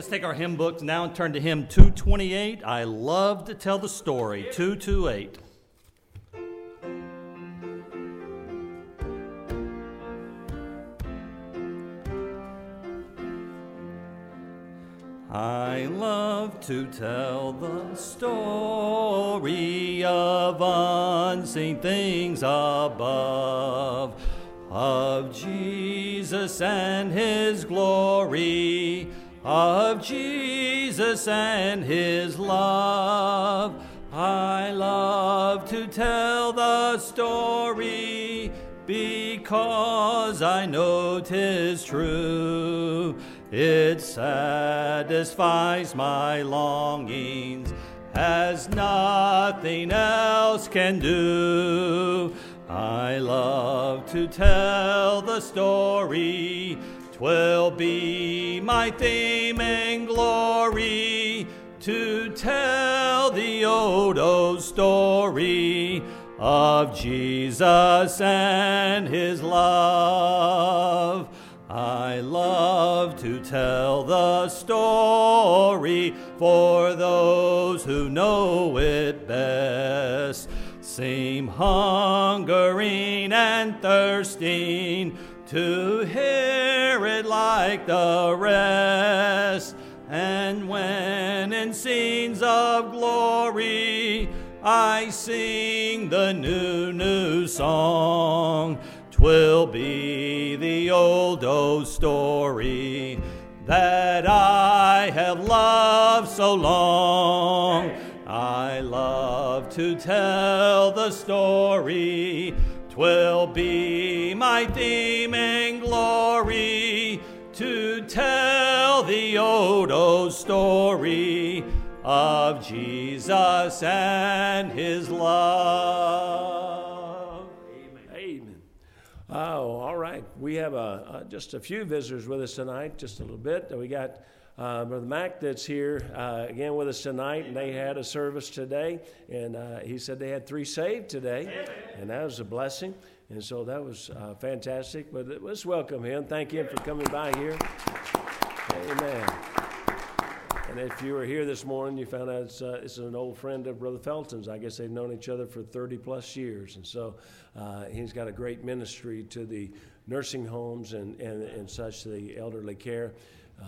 Let's take our hymn books now and turn to hymn 228. I love to tell the story. 228. I love to tell the story of unseen things above, of Jesus and his glory, of Jesus and his love. I love to tell the story because I know 'tis true. It satisfies my longings as nothing else can do. I love to tell the story, twill be my theme and glory to tell the old story of Jesus and his love. I love to tell the story for those who know it best. Seem hungering and thirsting to hear like the rest. And when in scenes of glory I sing the new, new song, twill be the old, old story that I have loved so long. I love to tell the story, twill be my theme tell the old story of Jesus and his love. Amen. Amen. Oh, all right. We have uh, uh, just a few visitors with us tonight, just a little bit. We got uh, Brother Mac that's here uh, again with us tonight, and they had a service today, and uh, he said they had three saved today, and that was a blessing. And so that was uh, fantastic. But let's welcome him. Thank him for coming by here. Amen. And if you were here this morning, you found out it's, uh, it's an old friend of Brother Felton's. I guess they've known each other for 30 plus years. And so uh, he's got a great ministry to the nursing homes and, and, and such, the elderly care,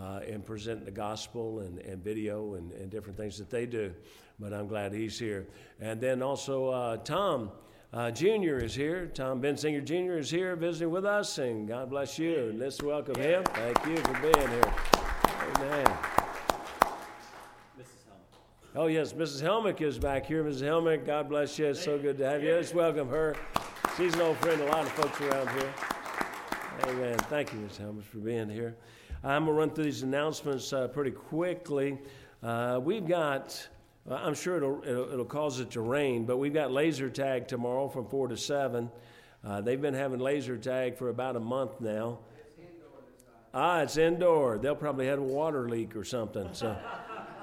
uh, and present the gospel and, and video and, and different things that they do. But I'm glad he's here. And then also uh, Tom. Uh, Jr. is here. Tom Bensinger Jr. is here visiting with us, and God bless you. And let's welcome him. Thank you for being here. Amen. Mrs. Helmick. Oh, yes, Mrs. Helmick is back here. Mrs. Helmick, God bless you. It's so good to have you. Let's welcome her. She's an old friend of a lot of folks around here. Amen. Thank you, Mrs. Helmick, for being here. I'm going to run through these announcements uh, pretty quickly. Uh, we've got, I'm sure it'll, it'll, it'll, cause it to rain, but we've got laser tag tomorrow from 4 to 7. Uh, they've been having laser tag for about a month now. Ah, it's indoor. They'll probably have a water leak or something. So.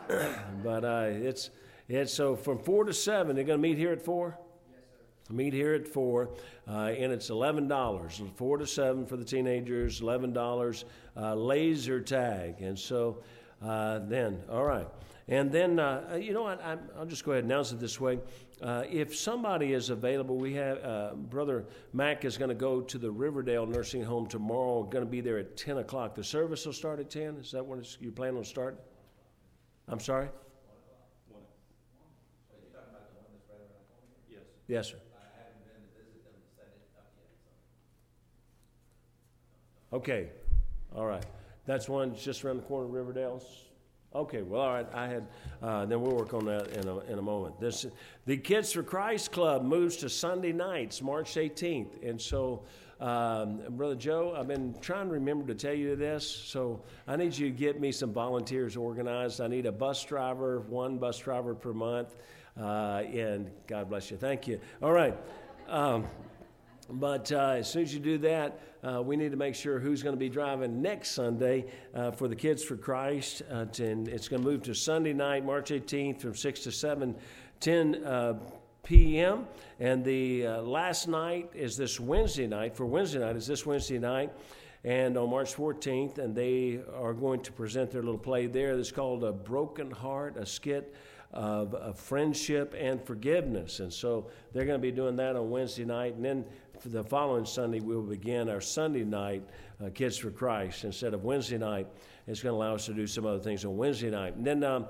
but uh, it's it's so from four to seven. They're going to meet here at four. Yes, sir. Meet here at four, uh, and it's eleven dollars. Four to seven for the teenagers. Eleven dollars. Uh, laser tag, and so uh, then all right. And then, uh, you know i will just go ahead and announce it this way. Uh, if somebody is available, we have uh, Brother Mac is going to go to the Riverdale Nursing Home tomorrow. Going to be there at 10 o'clock. The service will start at 10. Is that when you plan on starting? I'm sorry? One. Yes, Yes, sir. Okay, all right. That's one just around the corner of Riverdale's. Okay, well, all right. I had. Uh, then we'll work on that in a, in a moment. This, the Kids for Christ Club moves to Sunday nights, March 18th, and so um, Brother Joe, I've been trying to remember to tell you this, so I need you to get me some volunteers organized. I need a bus driver, one bus driver per month, uh, and God bless you. Thank you. All right. Um, but uh, as soon as you do that, uh, we need to make sure who's going to be driving next Sunday uh, for the Kids for Christ. Uh, and it's going to move to Sunday night, March 18th, from 6 to 7, 10 uh, p.m. And the uh, last night is this Wednesday night. For Wednesday night is this Wednesday night. and on March 14th, and they are going to present their little play there that's called A Broken Heart, a skit of, of friendship and forgiveness. And so they're going to be doing that on Wednesday night, and then the following Sunday, we will begin our Sunday night uh, Kids for Christ instead of Wednesday night. It's going to allow us to do some other things on Wednesday night. And then um,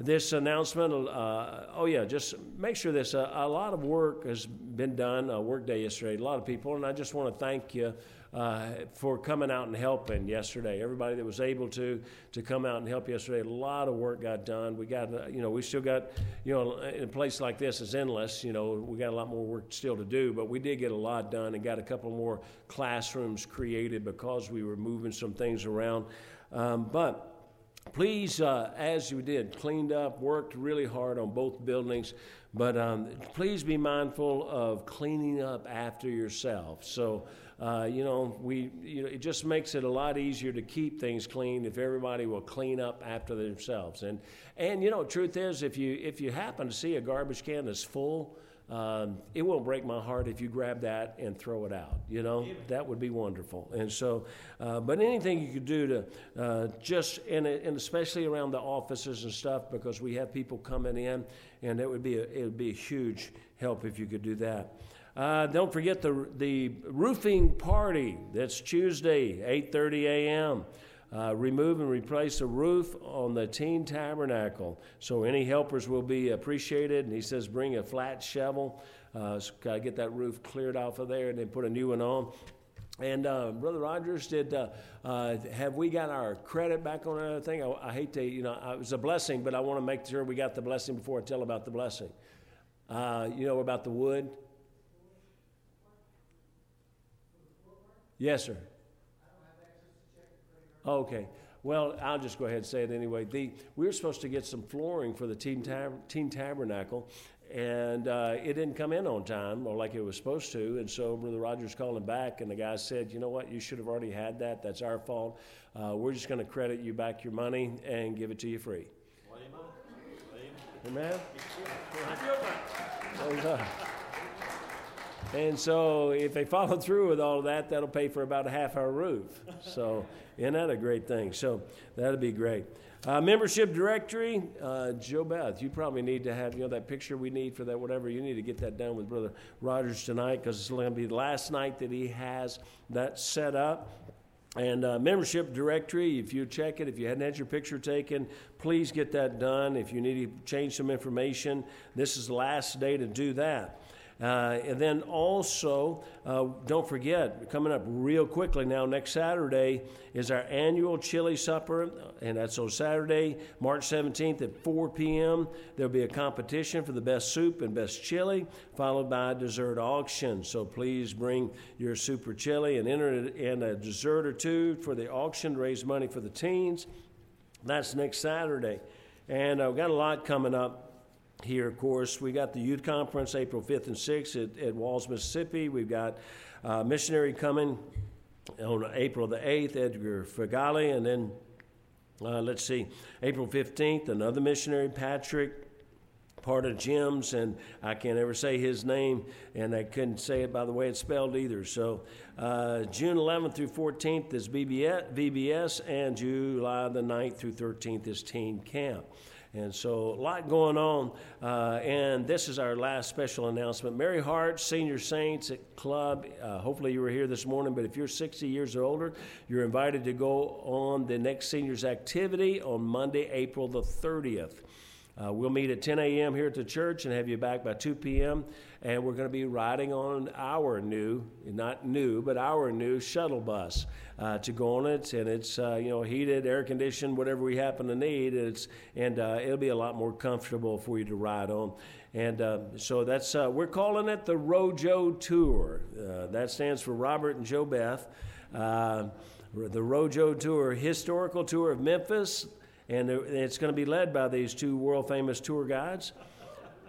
this announcement, uh, oh yeah, just make sure this, uh, a lot of work has been done, uh, work day yesterday, a lot of people, and I just want to thank you uh, for coming out and helping yesterday. Everybody that was able to to come out and help yesterday, a lot of work got done. We got, uh, you know, we still got, you know, in a place like this is endless. You know, we got a lot more work still to do, but we did get a lot done and got a couple more classrooms created because we were moving some things around. Um, but please, uh, as you did, cleaned up, worked really hard on both buildings, but um, please be mindful of cleaning up after yourself. So, uh, you know, we, you know, it just makes it a lot easier to keep things clean if everybody will clean up after themselves. And, and you know, truth is, if you, if you happen to see a garbage can that's full, um, it won't break my heart if you grab that and throw it out. You know, yeah. that would be wonderful. And so, uh, but anything you could do to uh, just, and, and especially around the offices and stuff, because we have people coming in, and it would be a, it would be a huge help if you could do that. Uh, don't forget the, the roofing party. That's Tuesday, 8.30 a.m. Uh, remove and replace the roof on the teen tabernacle. So any helpers will be appreciated. And he says bring a flat shovel. Uh, so got to get that roof cleared off of there and then put a new one on. And uh, Brother Rogers, did uh, uh, have we got our credit back on another thing? I, I, hate to, you know, it was a blessing, but I want to make sure we got the blessing before I tell about the blessing. Uh, you know about the wood? Yes, sir. Okay. Well, I'll just go ahead and say it anyway. The, we were supposed to get some flooring for the teen, tab- teen tabernacle, and uh, it didn't come in on time or like it was supposed to. And so Brother Rogers called him back, and the guy said, "You know what? You should have already had that. That's our fault. Uh, we're just going to credit you back your money and give it to you free." Amen. Amen. And so if they follow through with all of that, that'll pay for about a half our roof. So isn't that a great thing? So that'll be great. Uh, membership directory, uh, Joe Beth, you probably need to have, you know, that picture we need for that, whatever. You need to get that done with Brother Rogers tonight because it's going to be the last night that he has that set up. And uh, membership directory, if you check it, if you hadn't had your picture taken, please get that done. If you need to change some information, this is the last day to do that. Uh, and then also, uh, don't forget, coming up real quickly now, next Saturday is our annual chili supper, and that's on Saturday, March 17th at 4 p.m. There'll be a competition for the best soup and best chili, followed by a dessert auction. So please bring your super chili and enter in a dessert or two for the auction to raise money for the teens. That's next Saturday. And I've got a lot coming up here, of course. We got the youth conference April 5th and 6th at, at Walls, Mississippi. We've got uh, missionary coming on April the 8th, Edgar Fagali, and then uh, let's see, April 15th, another missionary, Patrick, part of Jim's, and I can't ever say his name, and I couldn't say it by the way it's spelled either. So uh, June 11th through 14th is VBS, VBS, and July the 9th through 13th is Teen Camp. And so, a lot going on. Uh, and this is our last special announcement. Mary Hart, Senior Saints at Club. Uh, hopefully, you were here this morning, but if you're 60 years or older, you're invited to go on the next seniors activity on Monday, April the 30th. Uh, we'll meet at 10 a.m. here at the church and have you back by 2 p.m. And we're going to be riding on our new, not new, but our new shuttle bus uh, to go on it. And it's, uh, you know, heated, air conditioned, whatever we happen to need. It's, and uh, it'll be a lot more comfortable for you to ride on. And uh, so that's, uh, we're calling it the Rojo Tour. that stands for Robert and Joe Beth. the Rojo Tour, historical tour of Memphis, and it's going to be led by these two world famous tour guides.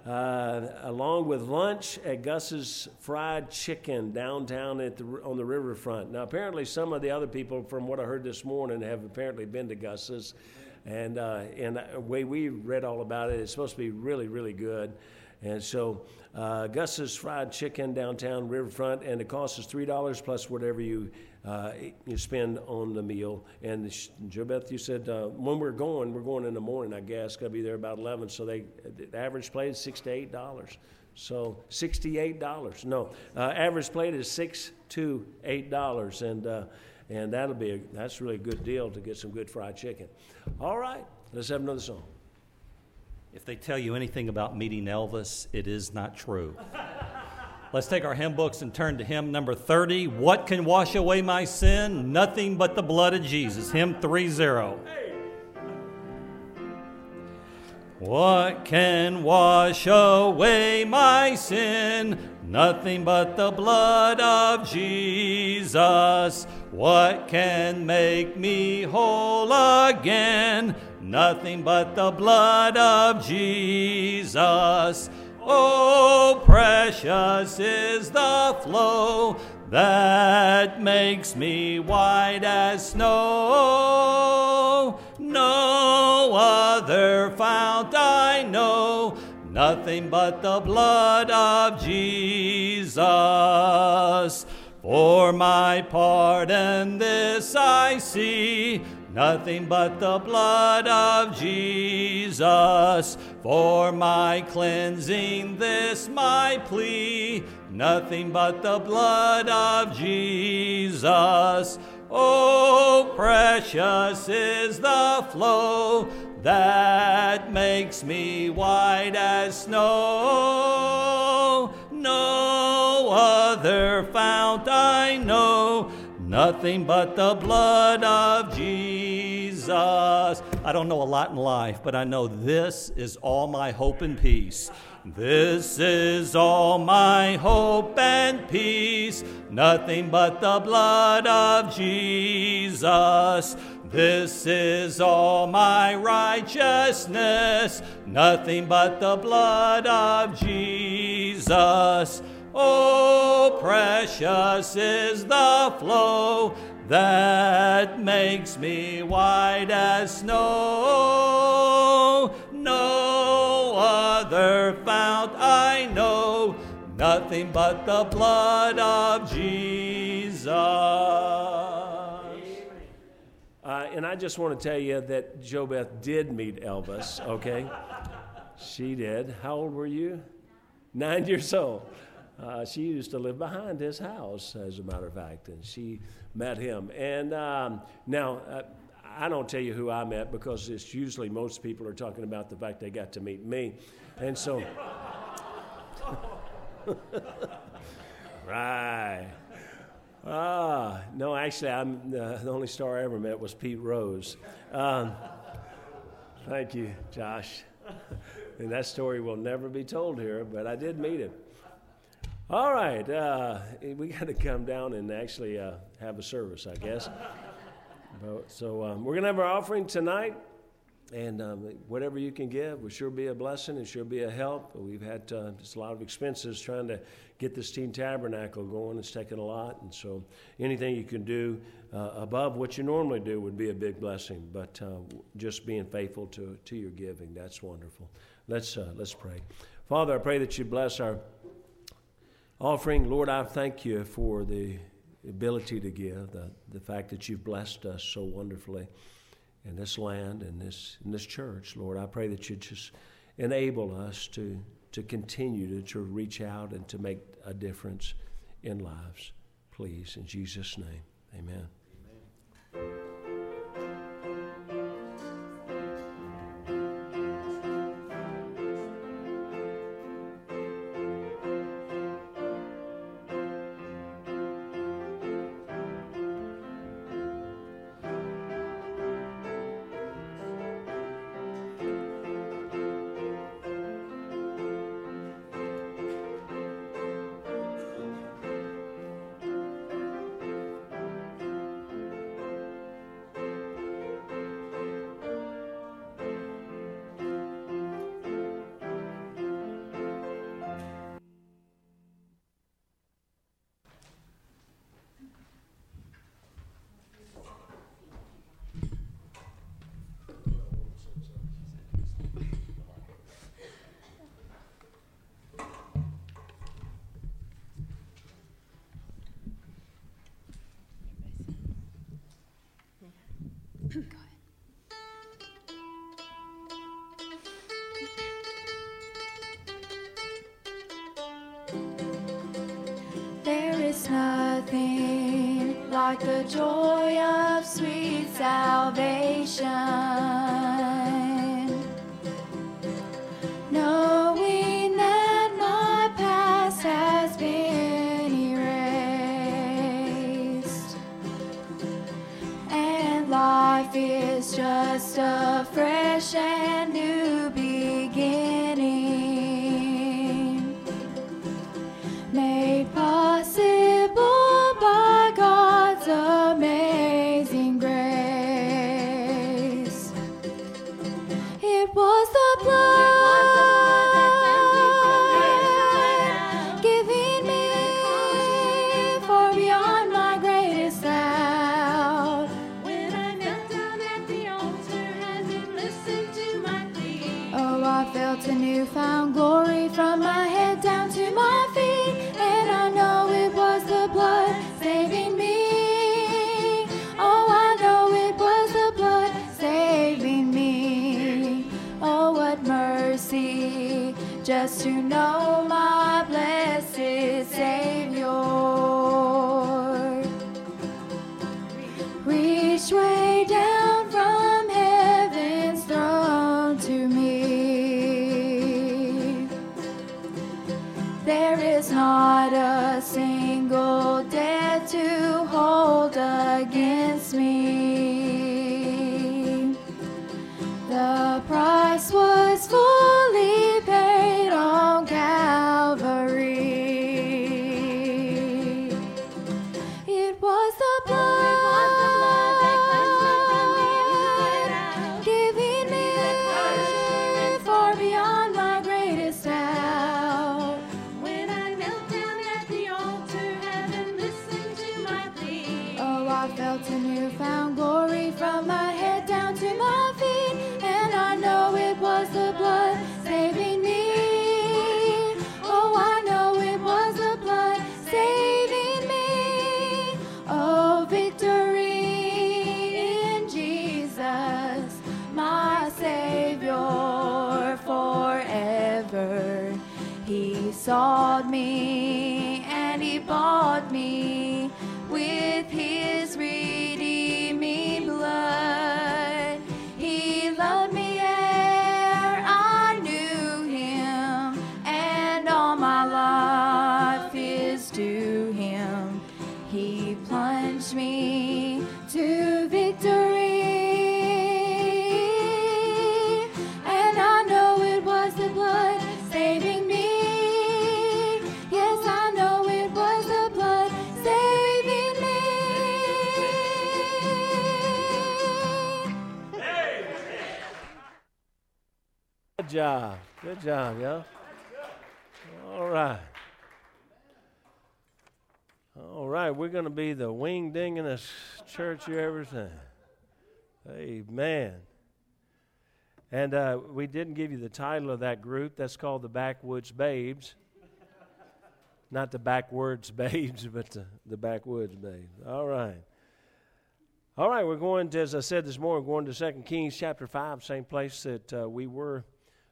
Uh, along with lunch at Gus's Fried Chicken downtown at the, on the riverfront. Now, apparently, some of the other people, from what I heard this morning, have apparently been to Gus's, And, uh, and the way we read all about it, it's supposed to be really, really good. And so uh, Gus's Fried Chicken downtown Riverfront, and it costs us $3 plus whatever you, uh, you spend on the meal. And Joe Beth, you said uh, when we're going, we're going in the morning, I guess. gonna be there about 11. So they, the average plate is 6 to $8. So $68. No, uh, average plate is 6 to $8. And, uh, and that'll be a, that's really a good deal to get some good fried chicken. All right, let's have another song. If they tell you anything about meeting Elvis, it is not true. Let's take our hymn books and turn to hymn number 30. What can wash away my sin? Nothing but the blood of Jesus. Hymn 3 0. What can wash away my sin? Nothing but the blood of Jesus. What can make me whole again? Nothing but the blood of Jesus. Oh, precious is the flow that makes me white as snow. No other fount I know nothing but the blood of Jesus. For my pardon, this I see, nothing but the blood of Jesus. For my cleansing, this my plea, nothing but the blood of Jesus. Oh, precious is the flow that makes me white as snow. No other fount I know, nothing but the blood of Jesus. I don't know a lot in life, but I know this is all my hope and peace. This is all my hope and peace, nothing but the blood of Jesus. This is all my righteousness, nothing but the blood of Jesus. Oh, precious is the flow that makes me white as snow. No other fount I know, nothing but the blood of Jesus. Uh, and I just want to tell you that Joe Beth did meet Elvis, okay? she did. How old were you? Nine years old. Uh, she used to live behind his house, as a matter of fact, and she met him. And um, now, uh, I don't tell you who I met because it's usually most people are talking about the fact they got to meet me. And so. right. Ah, no, actually, I'm uh, the only star I ever met was Pete Rose. Um, thank you, Josh. And that story will never be told here, but I did meet him. All right, uh, we got to come down and actually uh, have a service, I guess. But, so um, we're going to have our offering tonight. And um, whatever you can give will sure be a blessing and sure be a help. We've had uh, just a lot of expenses trying to get this teen tabernacle going. It's taken a lot. And so anything you can do uh, above what you normally do would be a big blessing. But uh, just being faithful to, to your giving, that's wonderful. Let's, uh, let's pray. Father, I pray that you bless our offering. Lord, I thank you for the ability to give, the, the fact that you've blessed us so wonderfully in this land and this in this church, Lord. I pray that you just enable us to to continue to, to reach out and to make a difference in lives. Please, in Jesus' name, amen. Good job, y'all. All right. All right, we're going to be the wing dingingest church you ever seen. Amen. And uh, we didn't give you the title of that group. That's called the Backwoods Babes. Not the backwards babes, but the, the backwoods babes. All right. All right, we're going to, as I said this morning, we're going to 2 Kings chapter 5, same place that uh, we were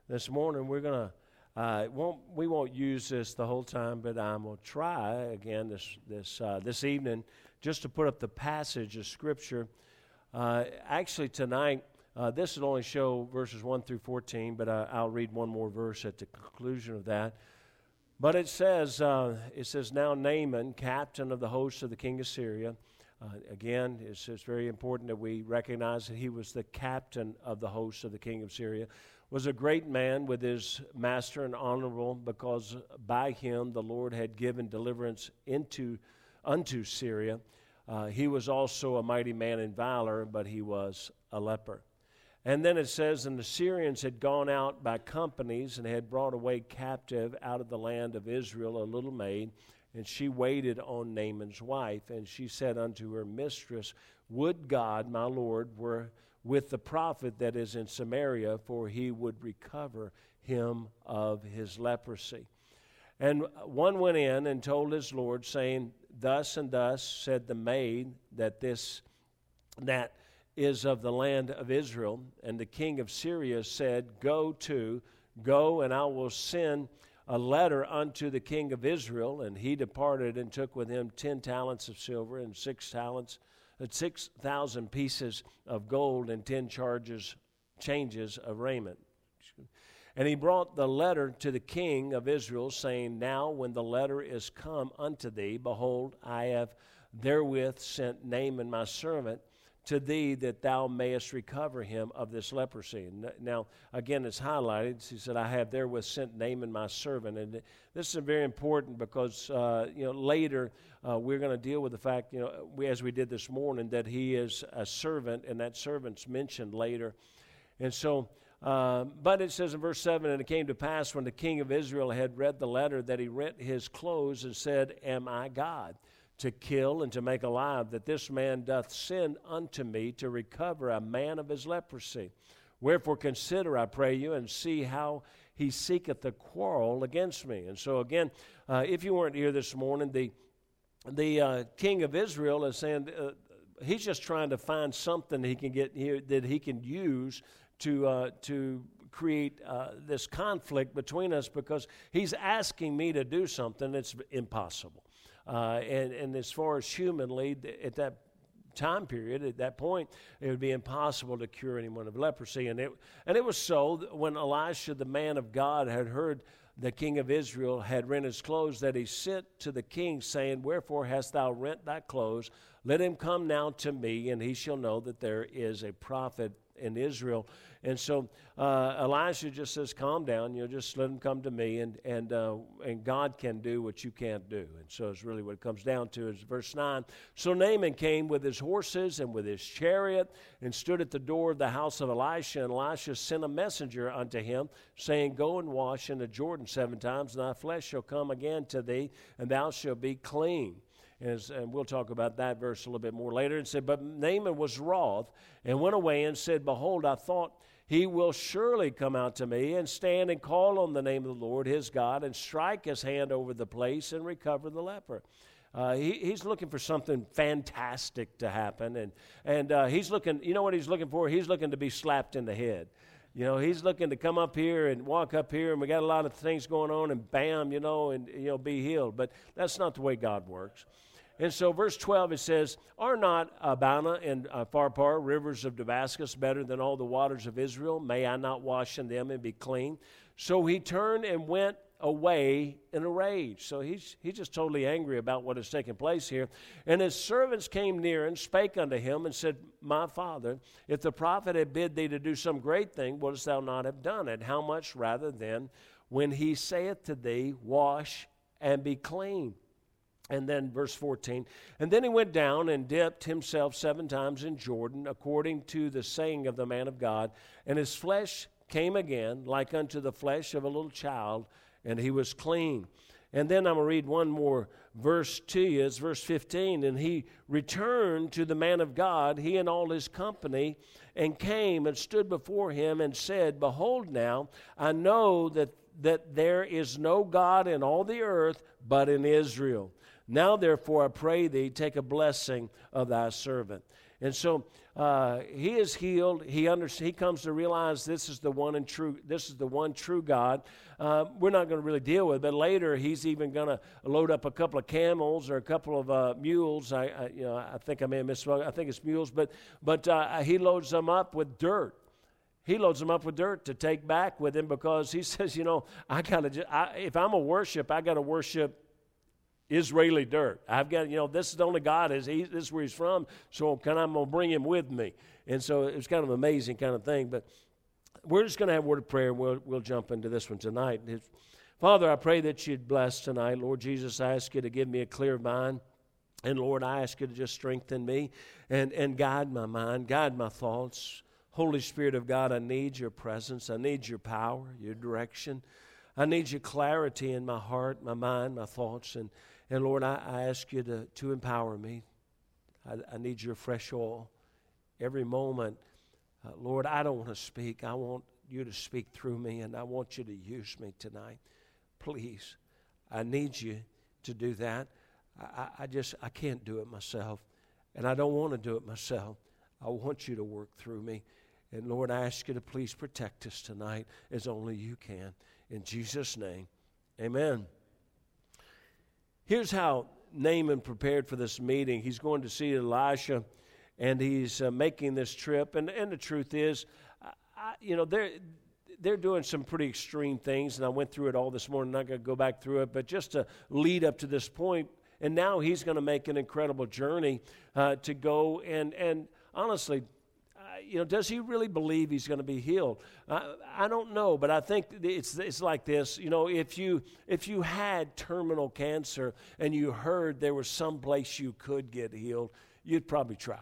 this morning. We're going to, uh, won't, we won't use this the whole time, but I'm going to try again this, this, uh, this evening just to put up the passage of Scripture. Uh, actually, tonight, uh, this will only show verses 1 through 14, but I'll read one more verse at the conclusion of that. But it says, uh, it says, Now Naaman, captain of the host of the king of Syria, uh, again, it's, it's very important that we recognize that he was the captain of the host of the king of Syria, was a great man with his master and honorable because by him the Lord had given deliverance into unto Syria. Uh, he was also a mighty man in valor, but he was a leper. And then it says, And the Syrians had gone out by companies and had brought away captive out of the land of Israel a little maid, and she waited on Naaman's wife. And she said unto her mistress, Would God, my Lord, were with the prophet that is in Samaria, for he would recover him of his leprosy. And one went in and told his Lord, saying, Thus and thus said the maid that this that is of the land of Israel. And the king of Syria said, Go to, go, and I will send a letter unto the king of Israel, and he departed and took with him ten talents of silver and six talents, uh, six thousand pieces of gold and ten charges changes of raiment. And he brought the letter to the king of Israel, saying, Now when the letter is come unto thee, behold, I have therewith sent Naaman my servant to thee that thou mayest recover him of this leprosy. Now, again, it's highlighted. He said, I have therewith sent Naaman my servant. And this is very important because, uh, you know, later uh, we're going to deal with the fact, you know, we, as we did this morning, that he is a servant, and that servant's mentioned later. And so, uh, but it says in verse 7 And it came to pass when the king of Israel had read the letter that he rent his clothes and said, Am I God? To kill and to make alive, that this man doth send unto me to recover a man of his leprosy. Wherefore consider, I pray you, and see how he seeketh a quarrel against me. And so again, uh, if you weren't here this morning, the the uh, king of Israel is saying uh, he's just trying to find something he can get here that he can use to uh, to create uh, this conflict between us because he's asking me to do something that's impossible. Uh, and, and as far as humanly, at that time period, at that point, it would be impossible to cure anyone of leprosy. And it, and it was so when Elisha, the man of God, had heard the king of Israel had rent his clothes, that he sent to the king, saying, Wherefore hast thou rent thy clothes? Let him come now to me, and he shall know that there is a prophet in Israel. And so uh, Elisha just says, "Calm down. You know, just let him come to me, and and uh, and God can do what you can't do." And so it's really what it comes down to is verse nine. So Naaman came with his horses and with his chariot, and stood at the door of the house of Elisha. And Elisha sent a messenger unto him, saying, "Go and wash in the Jordan seven times, and thy flesh shall come again to thee, and thou shalt be clean." And we'll talk about that verse a little bit more later. And said, But Naaman was wroth and went away and said, Behold, I thought he will surely come out to me and stand and call on the name of the Lord his God and strike his hand over the place and recover the leper. Uh, he, he's looking for something fantastic to happen. And, and uh, he's looking, you know what he's looking for? He's looking to be slapped in the head. You know, he's looking to come up here and walk up here, and we got a lot of things going on, and bam, you know, and, you know, be healed. But that's not the way God works. And so, verse 12, it says, Are not Abana and uh, Pharpar, rivers of Damascus, better than all the waters of Israel? May I not wash in them and be clean? So he turned and went away in a rage. So he's, he's just totally angry about what has taken place here. And his servants came near and spake unto him and said, My father, if the prophet had bid thee to do some great thing, wouldst thou not have done it? How much rather then when he saith to thee, Wash and be clean? And then verse 14. And then he went down and dipped himself seven times in Jordan, according to the saying of the man of God. And his flesh came again, like unto the flesh of a little child, and he was clean. And then I'm going to read one more verse to you. It's verse 15. And he returned to the man of God, he and all his company, and came and stood before him and said, Behold, now I know that, that there is no God in all the earth but in Israel. Now, therefore, I pray thee, take a blessing of thy servant. And so uh, he is healed. He under, he comes to realize this is the one and true. This is the one true God. Uh, we're not going to really deal with, it, but later he's even going to load up a couple of camels or a couple of uh, mules. I, I, you know, I think I may have misspoke. I think it's mules, but but uh, he loads them up with dirt he loads them up with dirt to take back with him because he says, you know, I gotta. I, if I'm a worship, I got to worship Israeli dirt. I've got, you know, this is the only God, is he, this is where he's from, so can I'm to bring him with me. And so it's kind of an amazing kind of thing. But we're just going to have word of prayer. We'll, we'll jump into this one tonight. Father, I pray that you'd bless tonight. Lord Jesus, I ask you to give me a clear mind. And Lord, I ask you to just strengthen me and, and guide my mind, guide my thoughts. Holy Spirit of God, I need your presence. I need your power, your direction. I need your clarity in my heart, my mind, my thoughts. And and Lord, I, I ask you to, to empower me. I, I need your fresh oil every moment. Uh, Lord, I don't want to speak. I want you to speak through me, and I want you to use me tonight. Please, I need you to do that. I, I just, I can't do it myself, and I don't want to do it myself. I want you to work through me. And Lord, I ask you to please protect us tonight as only you can. In Jesus' name, Amen. Here's how Naaman prepared for this meeting. He's going to see Elisha, and he's uh, making this trip. And, and the truth is, I, you know, they're, they're doing some pretty extreme things, and I went through it all this morning. I'm not going to go back through it, but just to lead up to this point, and now he's going to make an incredible journey uh, to go and, and honestly, you know, does he really believe he's going to be healed? Uh, I don't know, but I think it's it's like this. You know, if you if you had terminal cancer and you heard there was some place you could get healed, you'd probably try.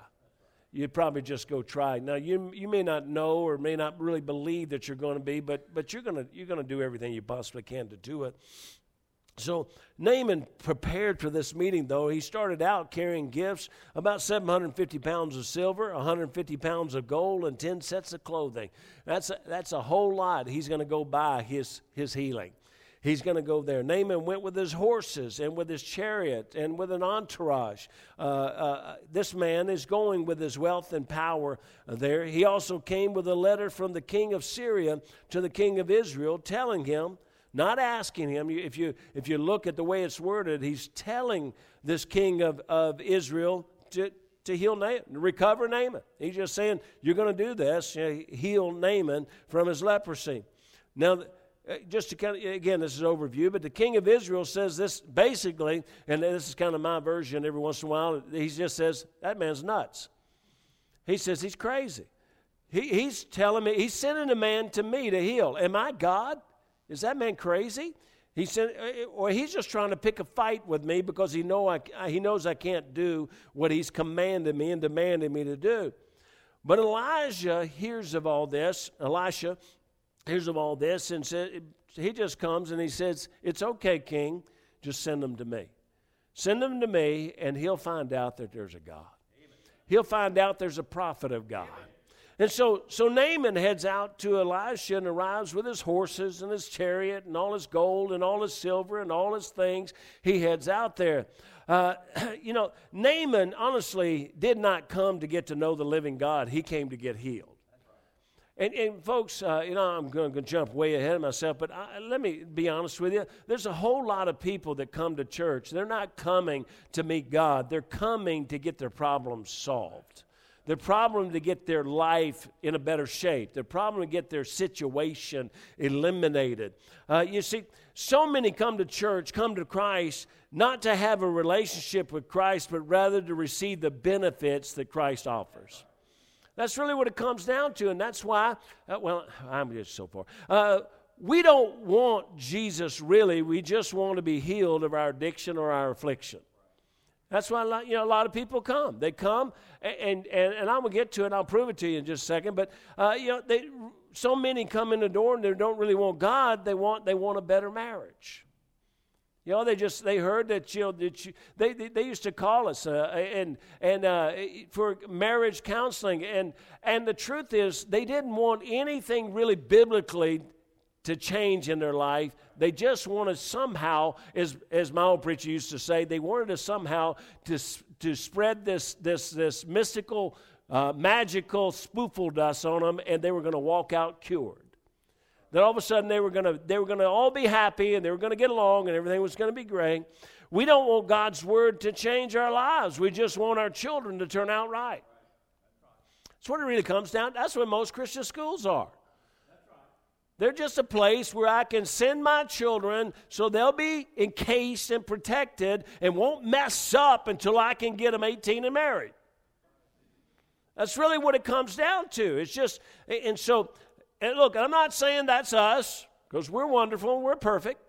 You'd probably just go try. Now you you may not know or may not really believe that you're going to be, but but you're gonna you're gonna do everything you possibly can to do it. So Naaman prepared for this meeting, though. He started out carrying gifts about 750 pounds of silver, 150 pounds of gold, and 10 sets of clothing. That's a, that's a whole lot he's going to go buy his, his healing. He's going to go there. Naaman went with his horses and with his chariot and with an entourage. Uh, uh, this man is going with his wealth and power there. He also came with a letter from the king of Syria to the king of Israel telling him not asking him. If you, if you look at the way it's worded, he's telling this king of, of Israel to, to heal Naaman, recover Naaman. He's just saying, You're going to do this, heal Naaman from his leprosy. Now, uh, just to kind of, again, this is overview, but the king of Israel says this basically, and this is kind of my version every once in a while, he just says, That man's nuts. He says, He's crazy. He, he's telling me, he's sending a man to me to heal. Am I God? Is that man crazy? He said, uh, or he's just trying to pick a fight with me because he, know I, he knows I can't do what he's commanded me and demanded me to do. But Elijah hears of all this. Elisha hears of all this and said, he just comes and he says, It's okay, king, just send them to me. Send them to me, and he'll find out that there's a God. He'll find out there's a prophet of God. And so, so Naaman heads out to Elisha and arrives with his horses and his chariot and all his gold and all his silver and all his things. He heads out there. Uh, you know, Naaman honestly did not come to get to know the living God, he came to get healed. And, and folks, uh, you know, I'm going to jump way ahead of myself, but I, let me be honest with you. There's a whole lot of people that come to church. They're not coming to meet God, they're coming to get their problems solved. Their problem to get their life in a better shape. Their problem to get their situation eliminated. Uh, you see, so many come to church, come to Christ, not to have a relationship with Christ, but rather to receive the benefits that Christ offers. That's really what it comes down to, and that's why, uh, well, I'm just so far. Uh, we don't want Jesus really, we just want to be healed of our addiction or our affliction. That's why you know, a lot of people come. They come, and, and, and I'm going to get to it, I'll prove it to you in just a second. But, uh, you know, they, so many come in the door and they don't really want God, they want, they want a better marriage. You know, they just they heard that you know that you, they, they, they used to call us uh, and and uh, for marriage counseling and and the truth is they didn't want anything really biblically to change in their life. They just wanted somehow, as, as my old preacher used to say, they wanted to somehow to, to spread this, this, this mystical, uh, magical spoofle dust on them, and they were going to walk out cured. That all of a sudden they were going to they were going to all be happy and they were going to get along and everything was going to be great. We don't want God's word to change our lives. We just want our children to turn out right. That's what it really comes down. That's what most Christian schools are. They're just a place where I can send my children so they'll be encased and protected and won't mess up until I can get them 18 and married. That's really what it comes down to. It's just, and so, and look, I'm not saying that's us because we're wonderful and we're perfect.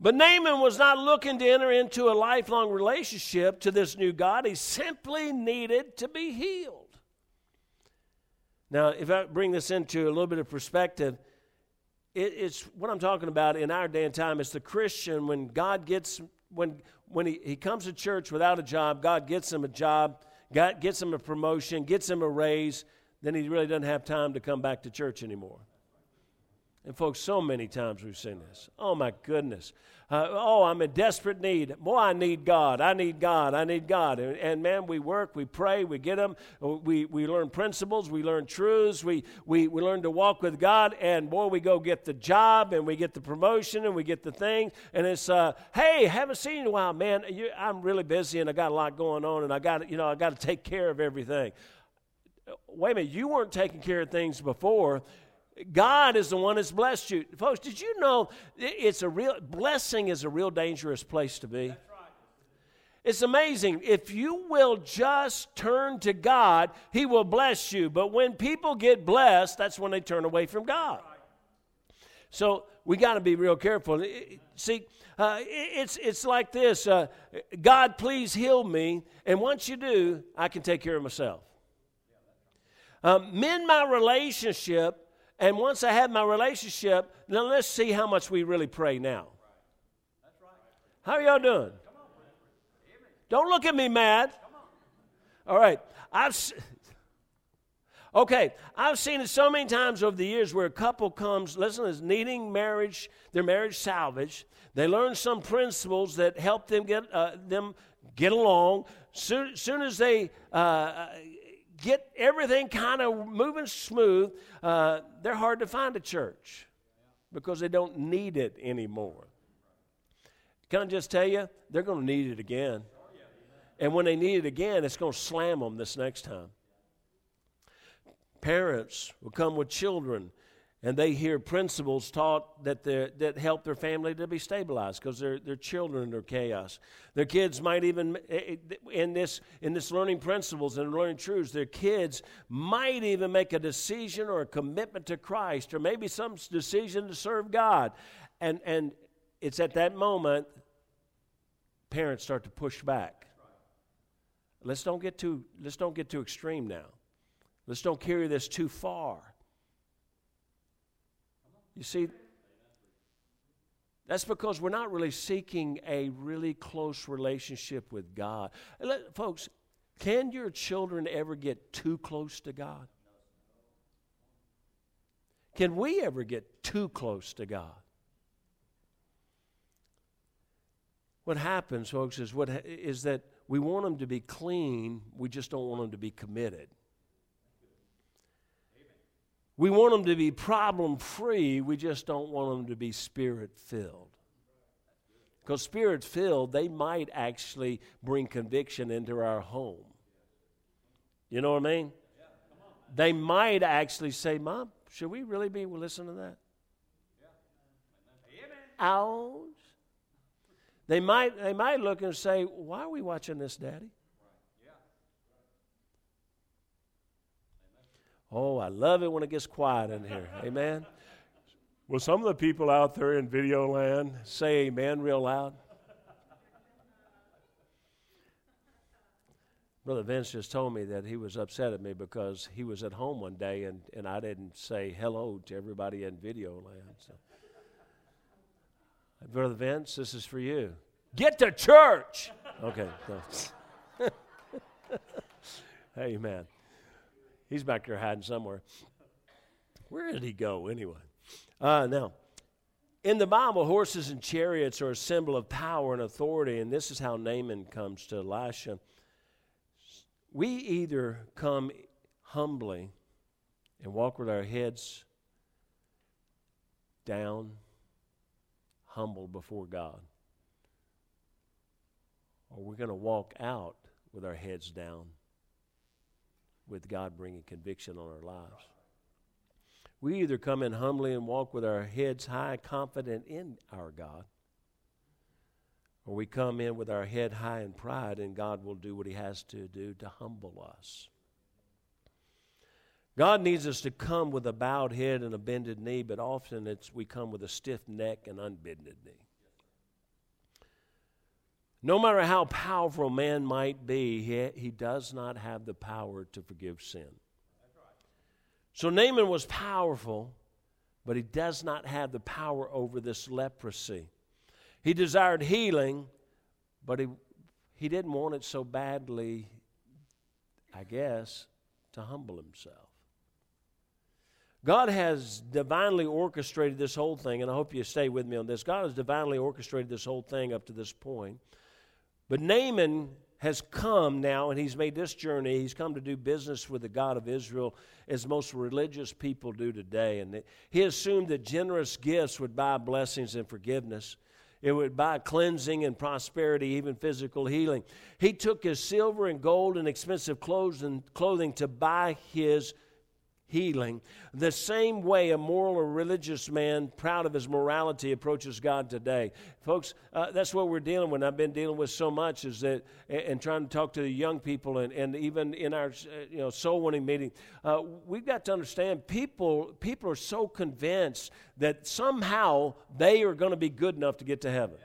But Naaman was not looking to enter into a lifelong relationship to this new God. He simply needed to be healed. Now, if I bring this into a little bit of perspective, it, it's what I'm talking about in our day and time. It's the Christian when God gets when when he, he comes to church without a job, God gets him a job, God gets him a promotion, gets him a raise, then he really doesn't have time to come back to church anymore. And, folks, so many times we've seen this. Oh, my goodness. Uh, oh, I'm in desperate need. Boy, I need God. I need God. I need God. And, and, man, we work, we pray, we get them. We, we learn principles, we learn truths, we, we, we learn to walk with God. And boy, we go get the job and we get the promotion and we get the thing. And it's, uh, hey, haven't seen you in a while, man. You, I'm really busy and I got a lot going on and I got, you know, I got to take care of everything. Wait a minute, you weren't taking care of things before. God is the one that's blessed you. Folks, did you know it's a real blessing is a real dangerous place to be? It's amazing. If you will just turn to God, He will bless you. But when people get blessed, that's when they turn away from God. So we got to be real careful. See, uh, it's, it's like this uh, God, please heal me. And once you do, I can take care of myself. Um, mend my relationship and once I have my relationship, now let's see how much we really pray now. How are y'all doing? Don't look at me mad. All right. I've Okay, I've seen it so many times over the years where a couple comes, listen, is needing marriage, their marriage salvaged. They learn some principles that help them get uh, them get along. Soon, soon as they uh, get everything kind of moving smooth, uh, they're hard to find a church because they don't need it anymore. Can I just tell you, they're going to need it again. And when they need it again, it's going to slam them this next time. Parents will come with children and they hear principles taught that, that help their family to be stabilized because their, their children are chaos. Their kids might even, eh, eh, in this, in this learning principles and learning truths, their kids might even make a decision or a commitment to Christ or maybe some decision to serve God. And, and it's at that moment parents start to push back. Let's don't get too, let's don't get too extreme now. Let's don't carry this too far. You see, that's because we're not really seeking a really close relationship with God. Let, folks, can your children ever get too close to God? Can we ever get too close to God? What happens, folks, is, what, is that we want them to be clean, we just don't want them to be committed. We want them to be problem free, we just don't want them to be spirit filled. Because spirit filled, they might actually bring conviction into our home. You know what I mean? They might actually say, Mom, should we really be listening to that? Ouch. They might, they might look and say, Why are we watching this, Daddy? Oh, I love it when it gets quiet in here. Amen. Will some of the people out there in video land say amen real loud? Brother Vince just told me that he was upset at me because he was at home one day and, and I didn't say hello to everybody in video land. So. Brother Vince, this is for you. Get to church! Okay. Amen. He's back there hiding somewhere. Where did he go anyway? Uh, now, in the Bible, horses and chariots are a symbol of power and authority, and this is how Naaman comes to Elisha. We either come humbly and walk with our heads down, humble before God, or we're going to walk out with our heads down with God bringing conviction on our lives. We either come in humbly and walk with our heads high, confident in our God, or we come in with our head high in pride, and God will do what He has to do to humble us. God needs us to come with a bowed head and a bended knee, but often it's we come with a stiff neck and unbended knee. No matter how powerful a man might be, he, he does not have the power to forgive sin. So Naaman was powerful, but he does not have the power over this leprosy. He desired healing, but he, he didn't want it so badly, I guess, to humble himself. God has divinely orchestrated this whole thing, and I hope you stay with me on this. God has divinely orchestrated this whole thing up to this point. But Naaman has come now, and he's made this journey. He's come to do business with the God of Israel, as most religious people do today. And he assumed that generous gifts would buy blessings and forgiveness. It would buy cleansing and prosperity, even physical healing. He took his silver and gold and expensive clothes and clothing to buy his healing. The same way a moral or religious man, proud of his morality, approaches God today. Folks, uh, that's what we're dealing with. And I've been dealing with so much is that, and, and trying to talk to the young people, and, and even in our uh, you know soul winning meeting, uh, we've got to understand people. People are so convinced that somehow they are going to be good enough to get to heaven.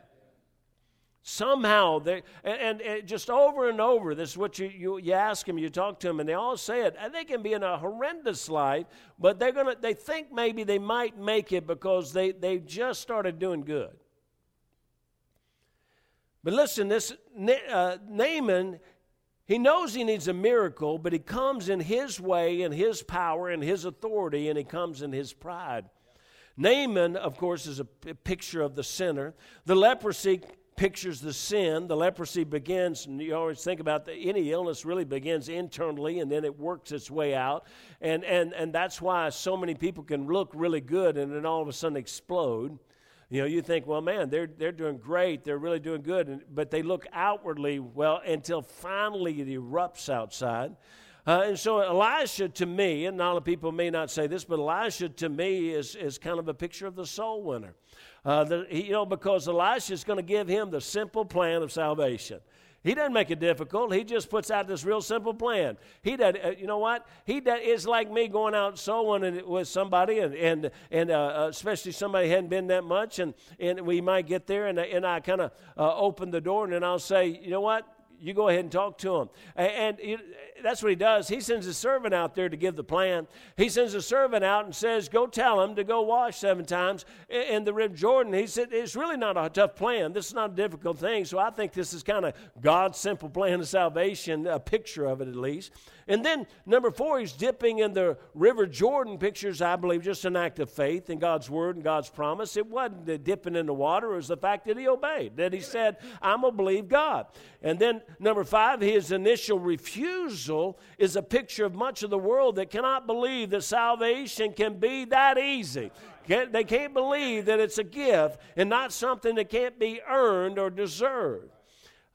Somehow, they, and, and, just over and over, this is what you, you, you ask them, you talk to them, and they all say it. And they can be in a horrendous life, but they're gonna, they think maybe they might make it because they, they just started doing good. But listen, this uh, Naaman, he knows he needs a miracle, but he comes in his way and his power and his authority, and he comes in his pride. Naaman, of course, is a picture of the sinner. The leprosy pictures the sin. The leprosy begins, and you always think about the, any illness really begins internally and then it works its way out. And, and, and that's why so many people can look really good and then all of a sudden explode. You know, you think, well, man, they're, they're doing great. They're really doing good. And, but they look outwardly well until finally it erupts outside. Uh, and so Elisha to me, and a lot of people may not say this, but Elisha to me is, is kind of a picture of the soul winner. Uh, the, you know, because Elisha is going to give him the simple plan of salvation. He doesn't make it difficult. He just puts out this real simple plan. He does, uh, you know what? He does, it's like me going out sowing with somebody, and and and uh, uh, especially somebody hadn't been that much, and and we might get there, and and I kind of uh, open the door, and then I'll say, you know what? You go ahead and talk to him, and, and that's what he does. He sends a servant out there to give the plan. He sends a servant out and says, Go tell him to go wash seven times in the River Jordan. He said, It's really not a tough plan. This is not a difficult thing. So I think this is kind of God's simple plan of salvation, a picture of it at least. And then number four, he's dipping in the River Jordan pictures, I believe, just an act of faith in God's word and God's promise. It wasn't the dipping in the water, it was the fact that he obeyed, that he said, I'm going to believe God. And then number five, his initial refusal is a picture of much of the world that cannot believe that salvation can be that easy. They can't believe that it's a gift and not something that can't be earned or deserved.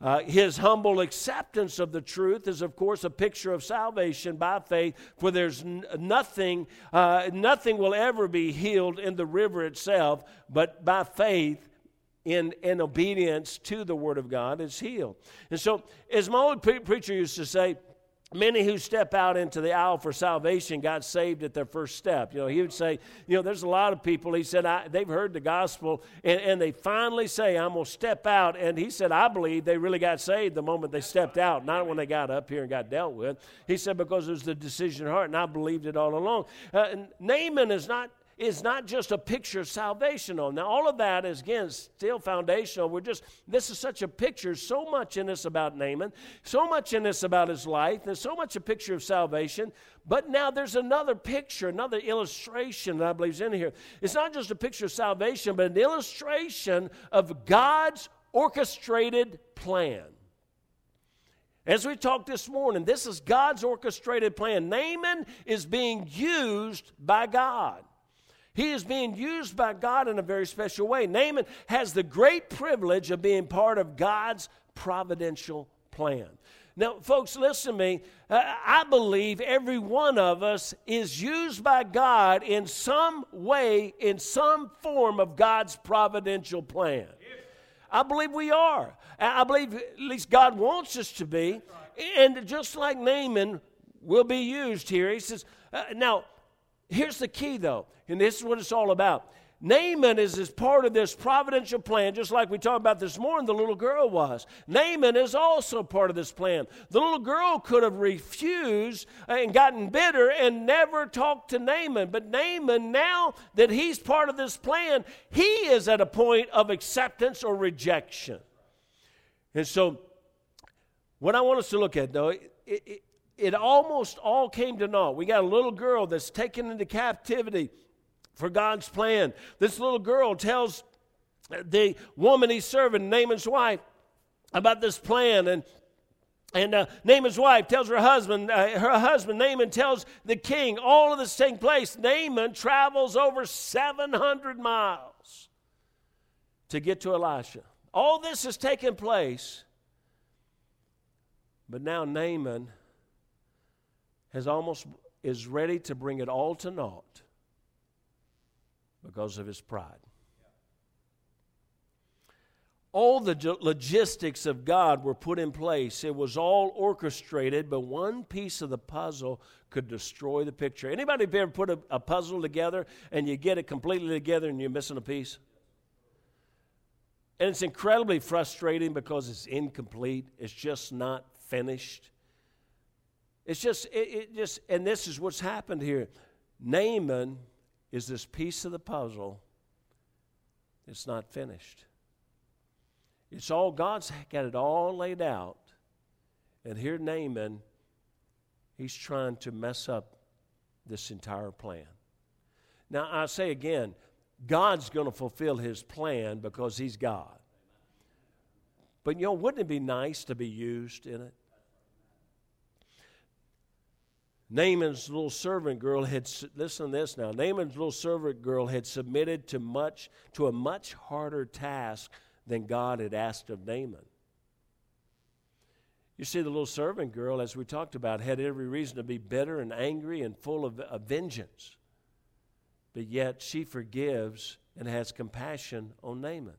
Uh, his humble acceptance of the truth is, of course, a picture of salvation by faith, for there's n- nothing, uh, nothing will ever be healed in the river itself, but by faith in, in obedience to the Word of God is healed. And so, as my old pre- preacher used to say, Many who step out into the aisle for salvation got saved at their first step. You know, he would say, you know, there's a lot of people, he said, they've heard the gospel and, and they finally say, I'm going to step out. And he said, I believe they really got saved the moment they stepped out, not when they got up here and got dealt with. He said, because it was the decision of heart, and I believed it all along. Uh, Naaman is not is not just a picture of salvation on. Now, all of that is, again, still foundational. We're just, this is such a picture, so much in this about Naaman, so much in this about his life, there's so much a picture of salvation. But now there's another picture, another illustration that I believe is in here. It's not just a picture of salvation, but an illustration of God's orchestrated plan. As we talked this morning, this is God's orchestrated plan. Naaman is being used by God. He is being used by God in a very special way. Naaman has the great privilege of being part of God's providential plan. Now, folks, listen to me. Uh, I believe every one of us is used by God in some way, in some form of God's providential plan. I believe we are. I believe at least God wants us to be. And just like Naaman will be used here, he says, uh, now, Here's the key, though, and this is what it's all about. Naaman is as part of this providential plan, just like we talked about this morning, the little girl was. Naaman is also part of this plan. The little girl could have refused and gotten bitter and never talked to Naaman. But Naaman, now that he's part of this plan, he is at a point of acceptance or rejection. And so, what I want us to look at, though, it, it, it almost all came to naught. We got a little girl that's taken into captivity for God's plan. This little girl tells the woman he's serving, Naaman's wife, about this plan. And and uh, Naaman's wife tells her husband, uh, her husband Naaman tells the king all of this taking place. Naaman travels over 700 miles to get to Elisha. All this has taken place, but now Naaman has almost is ready to bring it all to naught because of his pride all the logistics of God were put in place. It was all orchestrated, but one piece of the puzzle could destroy the picture. Anybody ever put a, a puzzle together and you get it completely together and you're missing a piece? And it's incredibly frustrating because it's incomplete. It's just not finished. It's just, it, it just, and this is what's happened here. Naaman is this piece of the puzzle. It's not finished. It's all God's got it all laid out. And here Naaman, he's trying to mess up this entire plan. Now, I say again, God's going to fulfill his plan because he's God. But you know, wouldn't it be nice to be used in it? Naaman's little servant girl had listen to this now. Naaman's little servant girl had submitted to much to a much harder task than God had asked of Naaman. You see, the little servant girl, as we talked about, had every reason to be bitter and angry and full of, of vengeance. But yet she forgives and has compassion on Naaman.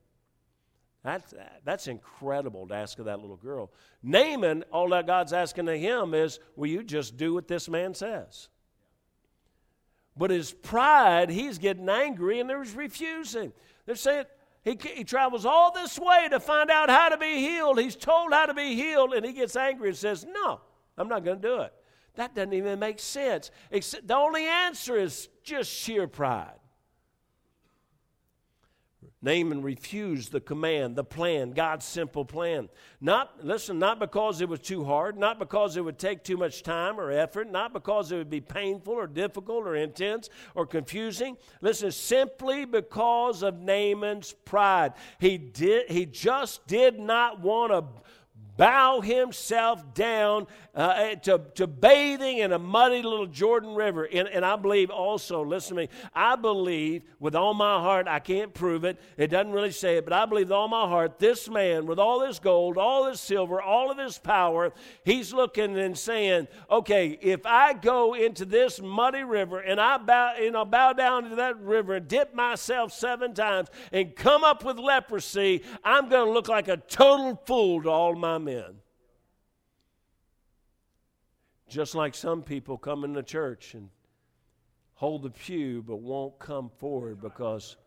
That's, that's incredible to ask of that little girl. Naaman, all that God's asking of him is, Will you just do what this man says? But his pride, he's getting angry and there's refusing. They're saying, he, he travels all this way to find out how to be healed. He's told how to be healed, and he gets angry and says, No, I'm not going to do it. That doesn't even make sense. Except the only answer is just sheer pride. Naaman refused the command, the plan, God's simple plan. Not, listen, not because it was too hard, not because it would take too much time or effort, not because it would be painful or difficult or intense or confusing. Listen, simply because of Naaman's pride. He, did, he just did not want to bow himself down uh, eh, to, to bathing in a muddy little Jordan River. And, and I believe also, listen to me, I believe with all my heart, I can't prove it, it doesn't really say it, but I believe with all my heart, this man with all this gold, all this silver, all of this power, he's looking and saying, okay, if I go into this muddy river and I bow, you know, bow down to that river and dip myself seven times and come up with leprosy, I'm going to look like a total fool to all my men. Just like some people come into church and hold the pew but won't come forward because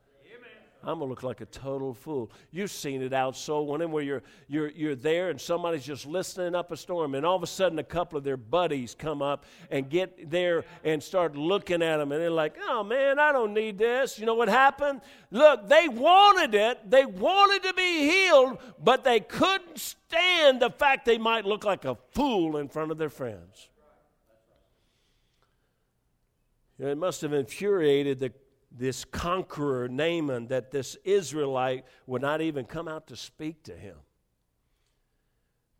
I'm gonna look like a total fool. You've seen it out so when where you're you're you're there and somebody's just listening up a storm, and all of a sudden a couple of their buddies come up and get there and start looking at them, and they're like, "Oh man, I don't need this." You know what happened? Look, they wanted it, they wanted to be healed, but they couldn't stand the fact they might look like a fool in front of their friends. It must have infuriated the, this conqueror, Naaman, that this Israelite would not even come out to speak to him,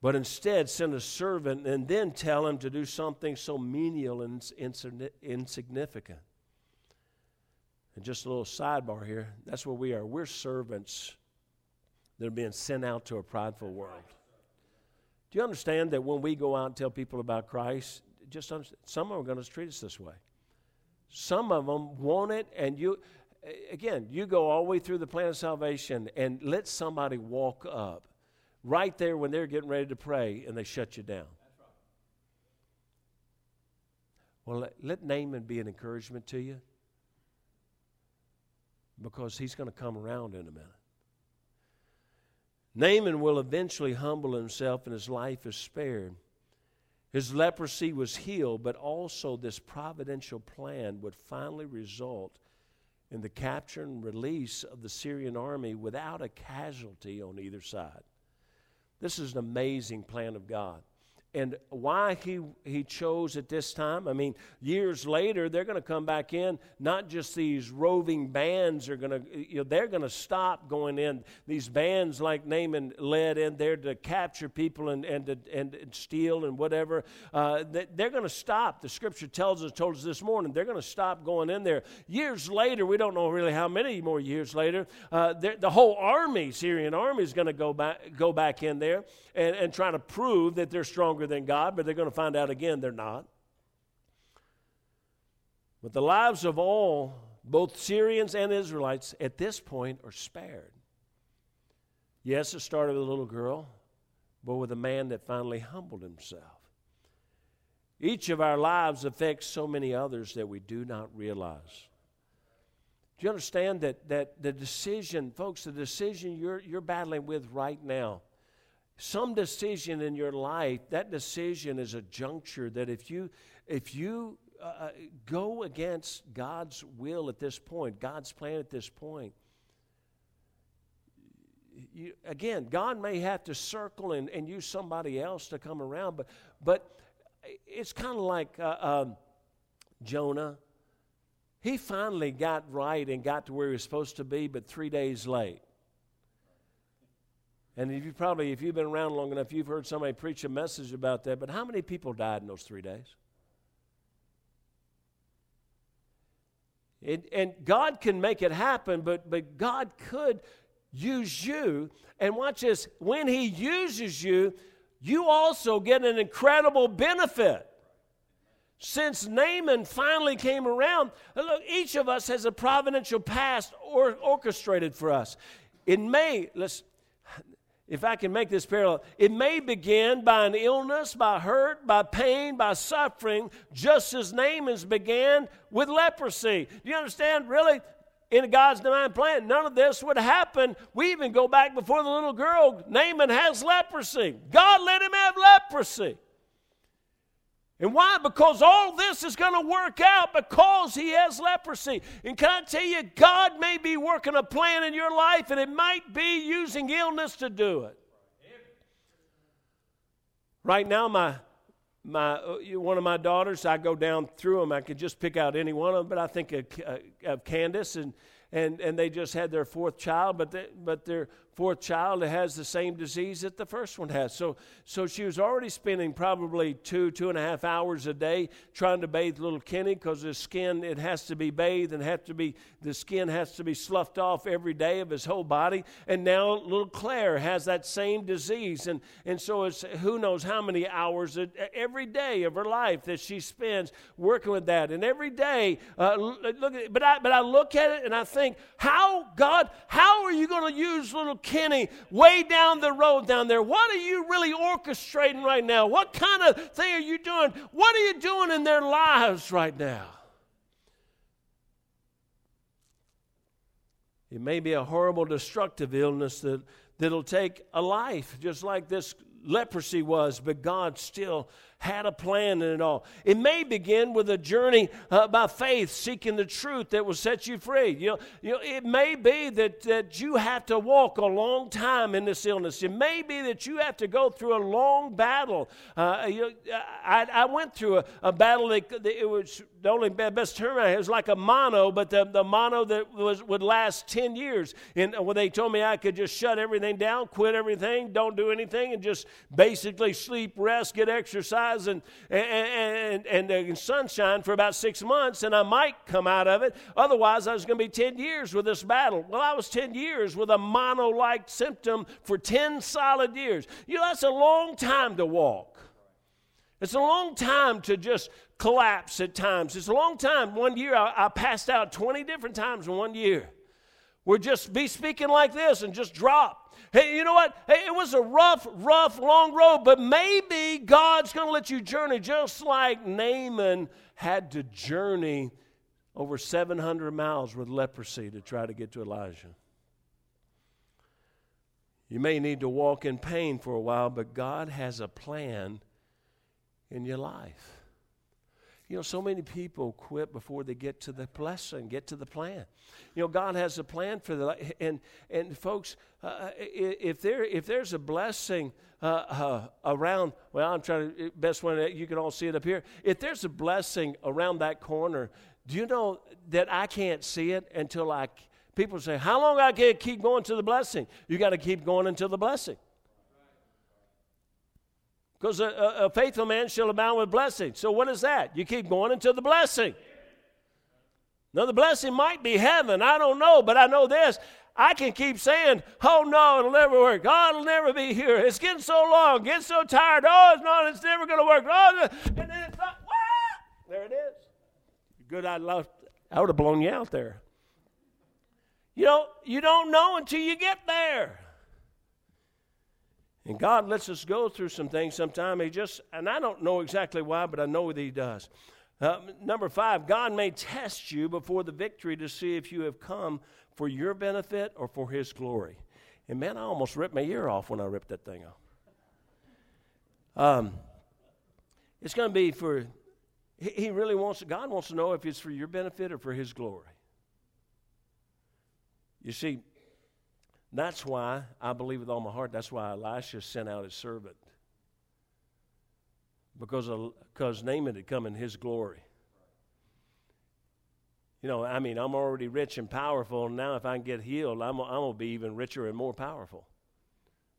but instead send a servant and then tell him to do something so menial and insignificant. And just a little sidebar here that's what we are. We're servants that are being sent out to a prideful world. Do you understand that when we go out and tell people about Christ, just some are going to treat us this way. Some of them want it, and you, again, you go all the way through the plan of salvation and let somebody walk up right there when they're getting ready to pray and they shut you down. Well, let, let Naaman be an encouragement to you because he's going to come around in a minute. Naaman will eventually humble himself and his life is spared. His leprosy was healed, but also this providential plan would finally result in the capture and release of the Syrian army without a casualty on either side. This is an amazing plan of God. And why he, he chose at this time. I mean, years later, they're going to come back in. Not just these roving bands are going to, you know, they're going to stop going in. These bands like Naaman led in there to capture people and, and, and, and steal and whatever. Uh, they, they're going to stop. The scripture tells us, told us this morning, they're going to stop going in there. Years later, we don't know really how many more years later, uh, the whole army, Syrian army, is going to go back, go back in there and, and try to prove that they're stronger than God, but they're going to find out again they're not. But the lives of all, both Syrians and Israelites, at this point are spared. Yes, it started with a little girl, but with a man that finally humbled himself. Each of our lives affects so many others that we do not realize. Do you understand that, that the decision, folks, the decision you're, you're battling with right now, some decision in your life, that decision is a juncture that if you, if you uh, uh, go against God's will at this point, God's plan at this point, you, again, God may have to circle and, and use somebody else to come around, but, but it's kind of like uh, um, Jonah. He finally got right and got to where he was supposed to be, but three days late. And if you probably, if you've been around long enough, you've heard somebody preach a message about that. But how many people died in those three days? It, and God can make it happen, but, but God could use you. And watch this when He uses you, you also get an incredible benefit. Since Naaman finally came around, look, each of us has a providential past or, orchestrated for us. In May, let's if I can make this parallel, it may begin by an illness, by hurt, by pain, by suffering, just as Naaman's began with leprosy. Do you understand? Really, in God's divine plan, none of this would happen. We even go back before the little girl, Naaman has leprosy. God let him have leprosy. And why? Because all this is going to work out because he has leprosy. And can I tell you, God may be working a plan in your life and it might be using illness to do it. Right now, my, my, uh, one of my daughters, I go down through them. I could just pick out any one of them, but I think of, of Candace, and, and, and they just had their fourth child, but, they, but fourth child that has the same disease that the first one has. So, so she was already spending probably two, two and a half hours a day trying to bathe little Kenny because his skin, it has to be bathed and have to be, the skin has to be sloughed off every day of his whole body. And now little Claire has that same disease. And, and so it's who knows how many hours every day of her life that she spends working with that. And every day, uh, look but I, but I look at it and I think, how, God, how are you going to use little Kenny way down the road down there. What are you really orchestrating right now? What kind of thing are you doing? What are you doing in their lives right now? It may be a horrible, destructive illness that, that'll take a life, just like this leprosy was, but God still had a plan in it all. It may begin with a journey uh, by faith, seeking the truth that will set you free. You know, you know, it may be that, that you have to walk a long time in this illness. It may be that you have to go through a long battle. Uh, you I, I, went through a, a battle that, that, it was the only best term I had was like a mono, but the, the mono that was, would last 10 years. And when they told me I could just shut everything down, quit everything, don't do anything, and just basically sleep, rest, get exercise and, and, and, and, sunshine for about six months, and I might come out of it. Otherwise, I was going to be 10 years with this battle. Well, I was 10 years with a mono like symptom for 10 solid years. You know, that's a long time to walk. It's a long time to just collapse at times. It's a long time. One year, I, I passed out 20 different times in one year. We're just be speaking like this and just drop. Hey, you know what? Hey, it was a rough, rough, long road, but maybe God's going to let you journey just like Naaman had to journey over 700 miles with leprosy to try to get to Elijah. You may need to walk in pain for a while, but God has a plan in your life. You know, so many people quit before they get to the blessing, get to the plan. You know, God has a plan for the and and folks, uh, if there if there's a blessing uh, uh, around, well, I'm trying to best one that you can all see it up here. If there's a blessing around that corner, do you know that I can't see it until I? People say, "How long I can keep going to the blessing?" You got to keep going until the blessing. Because a, a, faithful man shall abound with blessing. So, what is that? You keep going until the blessing. Now, the blessing might be heaven. I don't know, but I know this. I can keep saying, oh no, it'll never work. Oh, it'll never be here. It's getting so long, getting so tired. Oh, it's not, it's never going to work. Oh, and then it's not, what? There it is. Good, I love, I would have blown you out there. You know, you don't know until you get there. And God lets us go through some things sometime. He just, and I don't know exactly why, but I know that He does. Uh, number five, God may test you before the victory to see if you have come for your benefit or for His glory. And man, I almost ripped my ear off when I ripped that thing off. Um, it's going to be for, He really wants, God wants to know if it's for your benefit or for His glory. You see, that's why I believe with all my heart, that's why Elisha sent out his servant. Because, because Naaman had come in his glory. You know, I mean, I'm already rich and powerful, and now if I can get healed, I'm, I'm going to be even richer and more powerful.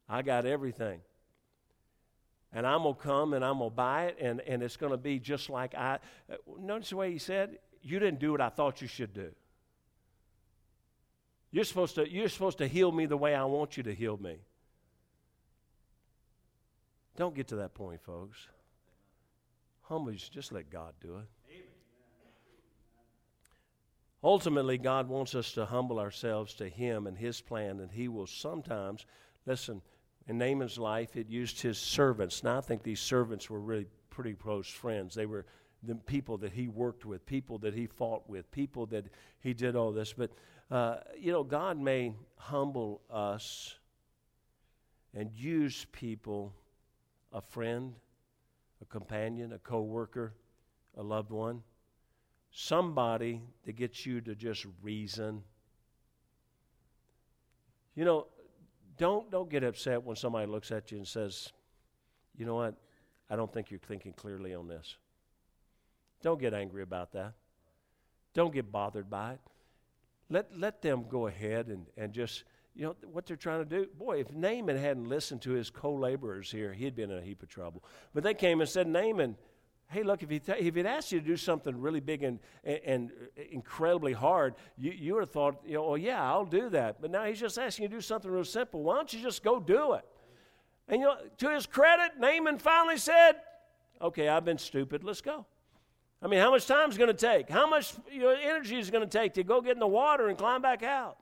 I got everything. And I'm going to come and I'm going to buy it, and, and it's going to be just like I. Uh, notice the way he said, You didn't do what I thought you should do. You're supposed to, you're supposed to heal me the way I want you to heal me. Don't get to that point, folks. Humble, just let God do it. Ultimately, God wants us to humble ourselves to Him and His plan, and He will sometimes, listen, in Naaman's life, it used his servants. Now, I think these servants were really pretty close friends. They were the people that he worked with, people that he fought with, people that he did all this. But uh, you know, God may humble us and use people, a friend, a companion, a co worker, a loved one, somebody that gets you to just reason. You know, don't, don't get upset when somebody looks at you and says, you know what, I don't think you're thinking clearly on this. Don't get angry about that. Don't get bothered by it. Let, let them go ahead and, and just, you know, what they're trying to do. Boy, if Naaman hadn't listened to his co laborers here, he'd been in a heap of trouble. But they came and said, Naaman, hey, look, if, he t- if he'd asked you to do something really big and, and, and uh, incredibly hard, you, you would have thought, you know, oh, yeah, I'll do that. But now he's just asking you to do something real simple. Why don't you just go do it? And, you know, to his credit, Naaman finally said, okay, I've been stupid. Let's go. I mean, how much time is going to take? How much you know, energy is going to take to go get in the water and climb back out?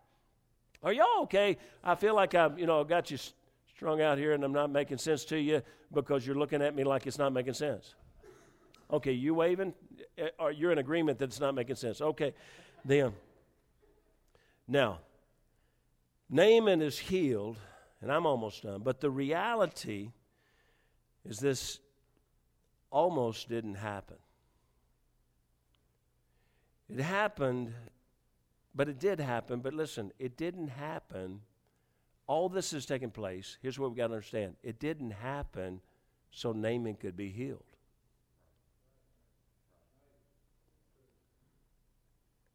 Are y'all okay? I feel like I've you know got you strung out here and I'm not making sense to you because you're looking at me like it's not making sense. Okay, you waving? Eh, or you're in agreement that it's not making sense. Okay, then. Now, Naaman is healed, and I'm almost done. But the reality is this almost didn't happen. It happened, but it did happen. But listen, it didn't happen. All this is taking place. Here's what we've got to understand it didn't happen so Naaman could be healed.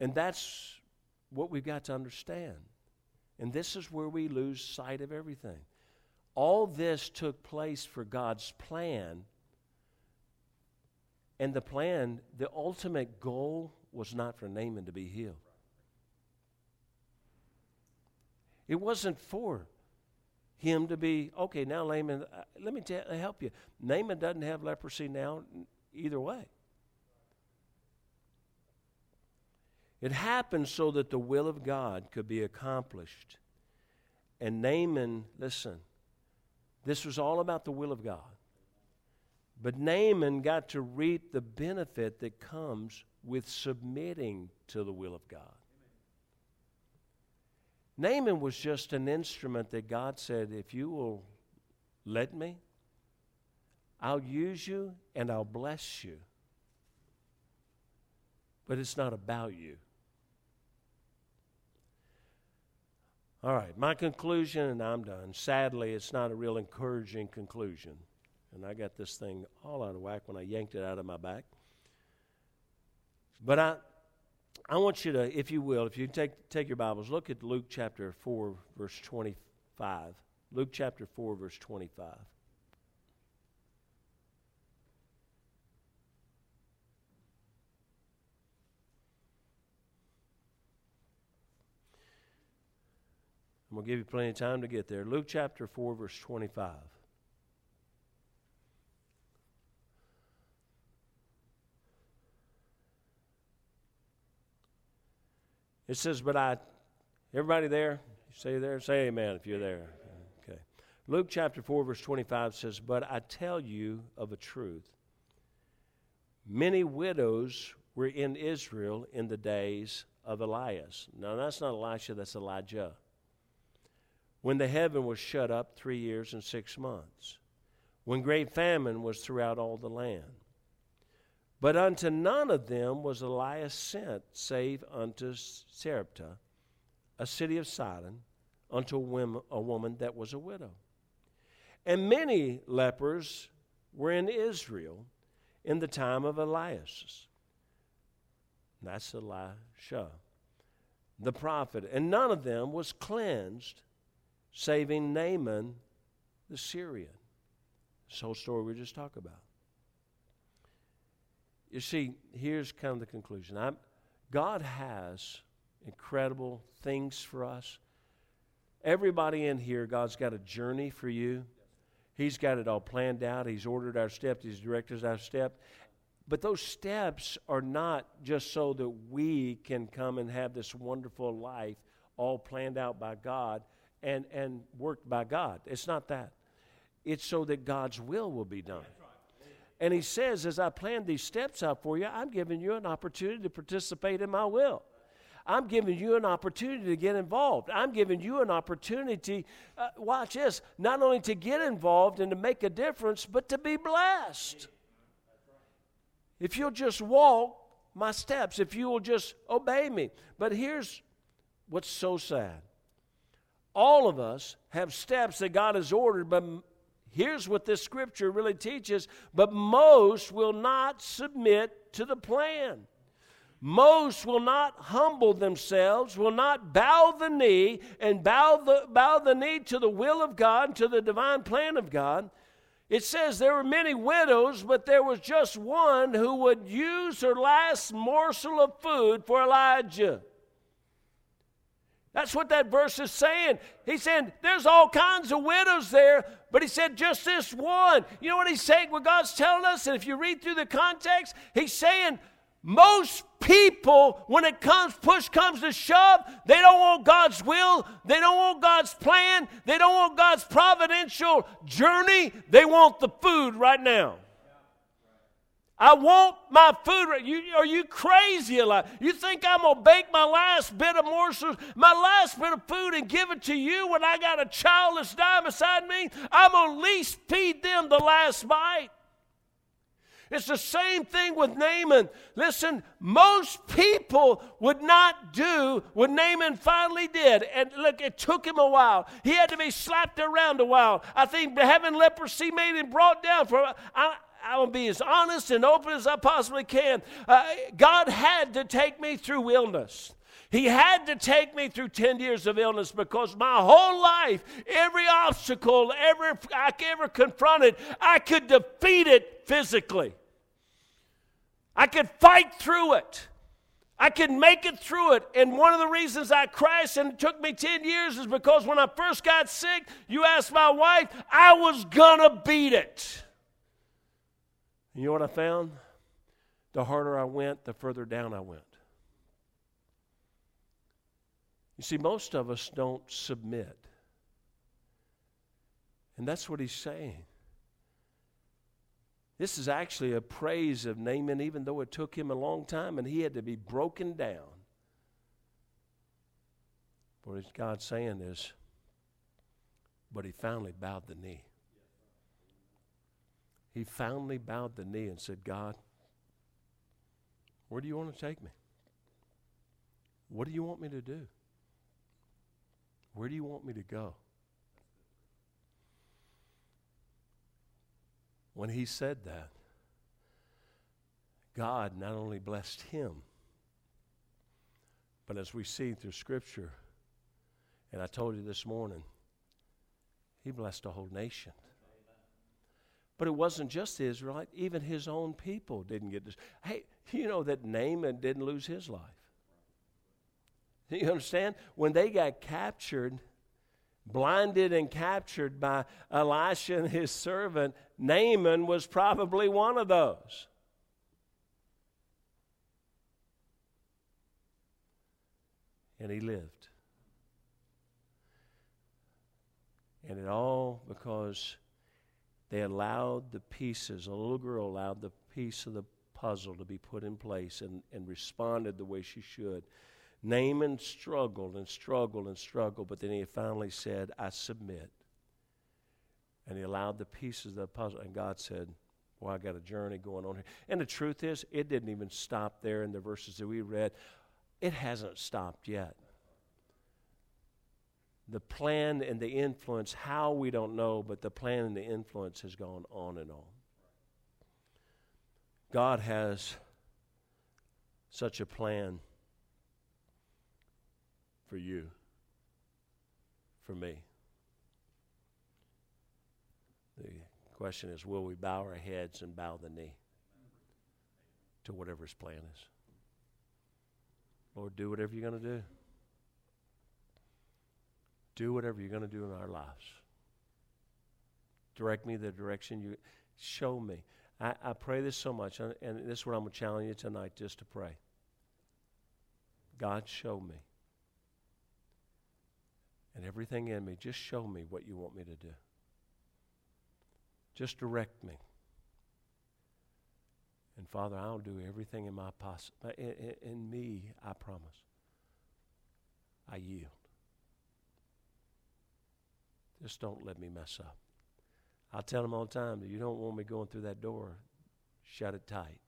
And that's what we've got to understand. And this is where we lose sight of everything. All this took place for God's plan. And the plan, the ultimate goal was not for Naaman to be healed. It wasn't for him to be, okay, now Naaman, uh, let me tell, help you. Naaman doesn't have leprosy now either way. It happened so that the will of God could be accomplished. And Naaman, listen, this was all about the will of God. But Naaman got to reap the benefit that comes with submitting to the will of God. Naaman was just an instrument that God said, if you will let me, I'll use you and I'll bless you. but it's not about you. All right, my conclusion, and I'm done. Sadly, it's not a real encouraging conclusion. And I got this thing all out of whack when I yanked it out of my back. But I, I want you to, if you will, if you take, take your Bibles, look at Luke chapter 4, verse 25. Luke chapter 4, verse 25. I'm going to give you plenty of time to get there. Luke chapter 4, verse 25. It says, But I, everybody there? Say there? Say amen if you're there. Okay. Luke chapter 4, verse 25 says, But I tell you of a truth. Many widows were in Israel in the days of Elias. Now, that's not Elisha, that's Elijah. When the heaven was shut up three years and six months, when great famine was throughout all the land. But unto none of them was Elias sent, save unto Sarepta, a city of Sidon, unto a woman, a woman that was a widow. And many lepers were in Israel in the time of Elias. That's Elisha, the prophet. And none of them was cleansed, saving Naaman the Syrian. This whole story we just talked about. You see, here's kind of the conclusion. I'm, God has incredible things for us. Everybody in here, God's got a journey for you. He's got it all planned out. He's ordered our steps, He's directed our step. But those steps are not just so that we can come and have this wonderful life all planned out by God and, and worked by God. It's not that. It's so that God's will will be done. And he says, as I plan these steps out for you, I'm giving you an opportunity to participate in my will. I'm giving you an opportunity to get involved. I'm giving you an opportunity, uh, watch this, not only to get involved and to make a difference, but to be blessed. If you'll just walk my steps, if you will just obey me. But here's what's so sad all of us have steps that God has ordered, but here's what this scripture really teaches but most will not submit to the plan. Most will not humble themselves, will not bow the knee and bow the, bow the knee to the will of God, to the divine plan of God. It says there were many widows, but there was just one who would use her last morsel of food for Elijah. That's what that verse is saying. He's saying there's all kinds of widows there, but he said just this one. You know what he's saying? What God's telling us, and if you read through the context, he's saying most people, when it comes, push comes to shove, they don't want God's will, they don't want God's plan, they don't want God's providential journey, they want the food right now. I want my food. You, are you crazy, Eli? You think I'm going to bake my last bit of morsels, my last bit of food, and give it to you when I got a child that's dying beside me? I'm going to least feed them the last bite. It's the same thing with Naaman. Listen, most people would not do what Naaman finally did. And look, it took him a while. He had to be slapped around a while. I think having leprosy made him brought down for. I, I will be as honest and open as I possibly can. Uh, God had to take me through illness. He had to take me through 10 years of illness because my whole life, every obstacle ever I ever confronted, I could defeat it physically. I could fight through it. I could make it through it. And one of the reasons I crashed and it took me 10 years is because when I first got sick, you asked my wife, I was gonna beat it. You know what I found? The harder I went, the further down I went. You see, most of us don't submit. And that's what he's saying. This is actually a praise of Naaman, even though it took him a long time and he had to be broken down. What God's saying is, but he finally bowed the knee he finally bowed the knee and said, God, Where do you want to take me? What do you want me to do? Where do you want me to go? When he said that, God not only blessed him, but as we see through Scripture, and I told you this morning, he blessed a whole nation. But it wasn't just the Israelite, even his own people didn't get this. Hey, you know that Naaman didn't lose his life. You understand? When they got captured, blinded and captured by Elisha and his servant, Naaman was probably one of those. And he lived. And it all because they allowed the pieces, a little girl allowed the piece of the puzzle to be put in place and, and responded the way she should. Naaman struggled and struggled and struggled, but then he finally said, I submit. And he allowed the pieces of the puzzle, and God said, Well, I got a journey going on here. And the truth is, it didn't even stop there in the verses that we read. It hasn't stopped yet. The plan and the influence, how we don't know, but the plan and the influence has gone on and on. God has such a plan for you, for me. The question is will we bow our heads and bow the knee to whatever his plan is? Lord, do whatever you're going to do. Do whatever you're going to do in our lives. Direct me the direction you show me. I, I pray this so much, and this is what I'm going to challenge you tonight just to pray. God, show me. And everything in me, just show me what you want me to do. Just direct me. And Father, I'll do everything in my poss- in, in, in me, I promise. I yield. Just don't let me mess up. I tell them all the time you don't want me going through that door, shut it tight.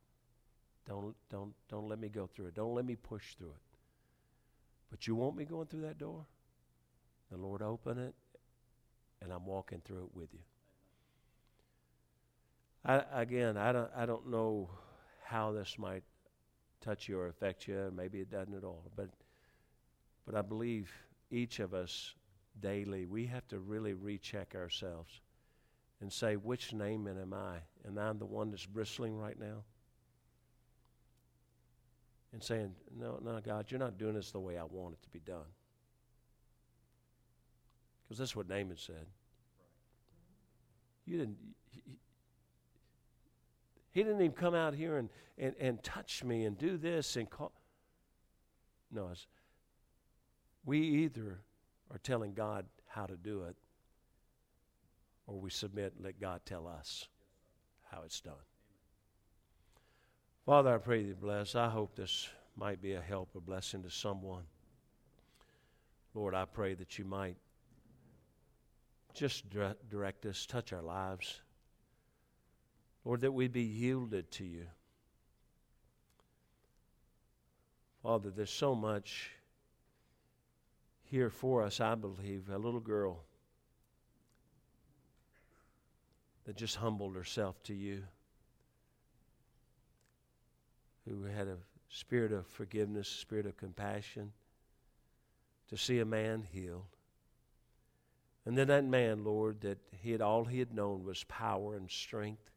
Don't, don't, don't let me go through it. Don't let me push through it. But you want me going through that door? The Lord open it, and I'm walking through it with you. I, again, I don't, I don't know how this might touch you or affect you. Maybe it doesn't at all. But, but I believe each of us daily, we have to really recheck ourselves and say, which Naaman am I? And I'm the one that's bristling right now? And saying, no, no, God, you're not doing this the way I want it to be done. Because that's what Naaman said. You didn't. He, he didn't even come out here and, and, and touch me and do this and call. No, we either are telling God how to do it or we submit and let God tell us how it's done. Father, I pray you bless. I hope this might be a help, a blessing to someone. Lord, I pray that you might just direct us, touch our lives. Lord, that we be yielded to you. Father, there's so much here for us, I believe. A little girl that just humbled herself to you, who had a spirit of forgiveness, a spirit of compassion, to see a man healed. And then that man, Lord, that he had all he had known was power and strength.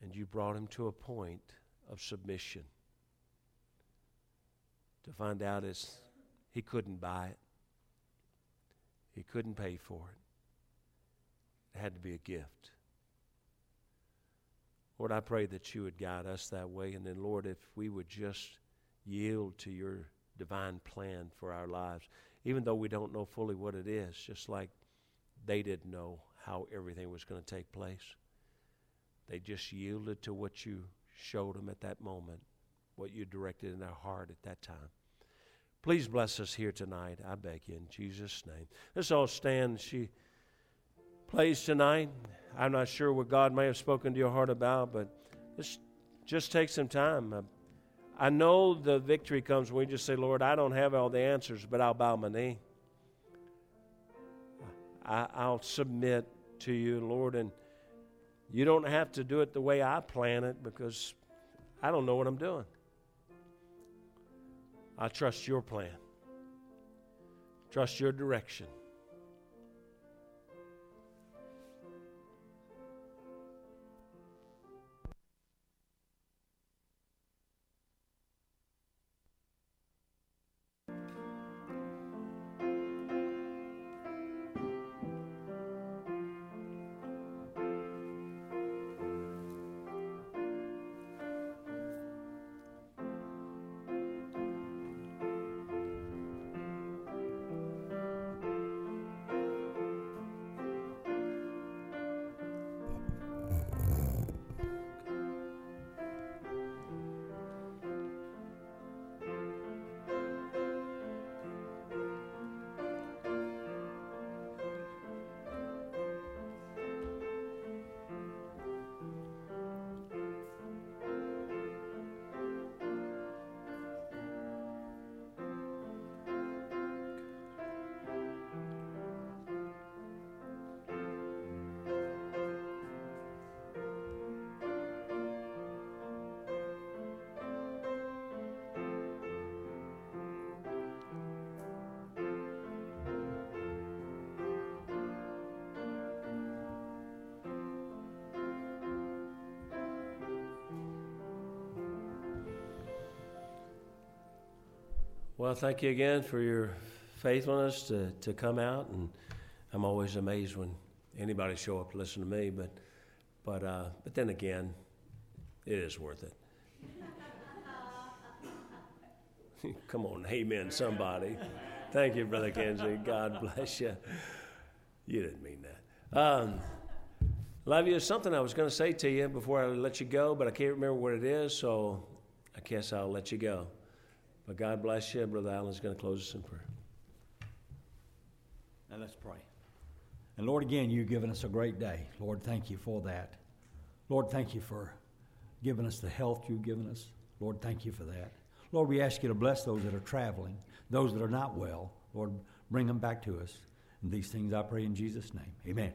And you brought him to a point of submission. To find out as he couldn't buy it. He couldn't pay for it. It had to be a gift. Lord, I pray that you would guide us that way. And then, Lord, if we would just yield to your divine plan for our lives even though we don't know fully what it is, just like they didn't know how everything was going to take place. They just yielded to what you showed them at that moment, what you directed in their heart at that time. Please bless us here tonight, I beg you, in Jesus' name. Let's all stand. She plays tonight. I'm not sure what God may have spoken to your heart about, but let's just take some time. I know the victory comes when we just say, Lord, I don't have all the answers, but I'll bow my knee. I, I'll submit to you, Lord, and you don't have to do it the way I plan it because I don't know what I'm doing. I trust your plan, trust your direction. Well, thank you again for your faithfulness to, to come out, and I'm always amazed when anybody show up to listen to me. But, but, uh, but then again, it is worth it. come on, amen, somebody. Thank you, Brother Kenzie. God bless you. You didn't mean that. Um, love you. Something I was going to say to you before I let you go, but I can't remember what it is, so I guess I'll let you go. But God bless you. Brother Allen's going to close us in prayer. Now let's pray. And Lord, again, you've given us a great day. Lord, thank you for that. Lord, thank you for giving us the health you've given us. Lord, thank you for that. Lord, we ask you to bless those that are traveling, those that are not well. Lord, bring them back to us. And these things I pray in Jesus' name. Amen.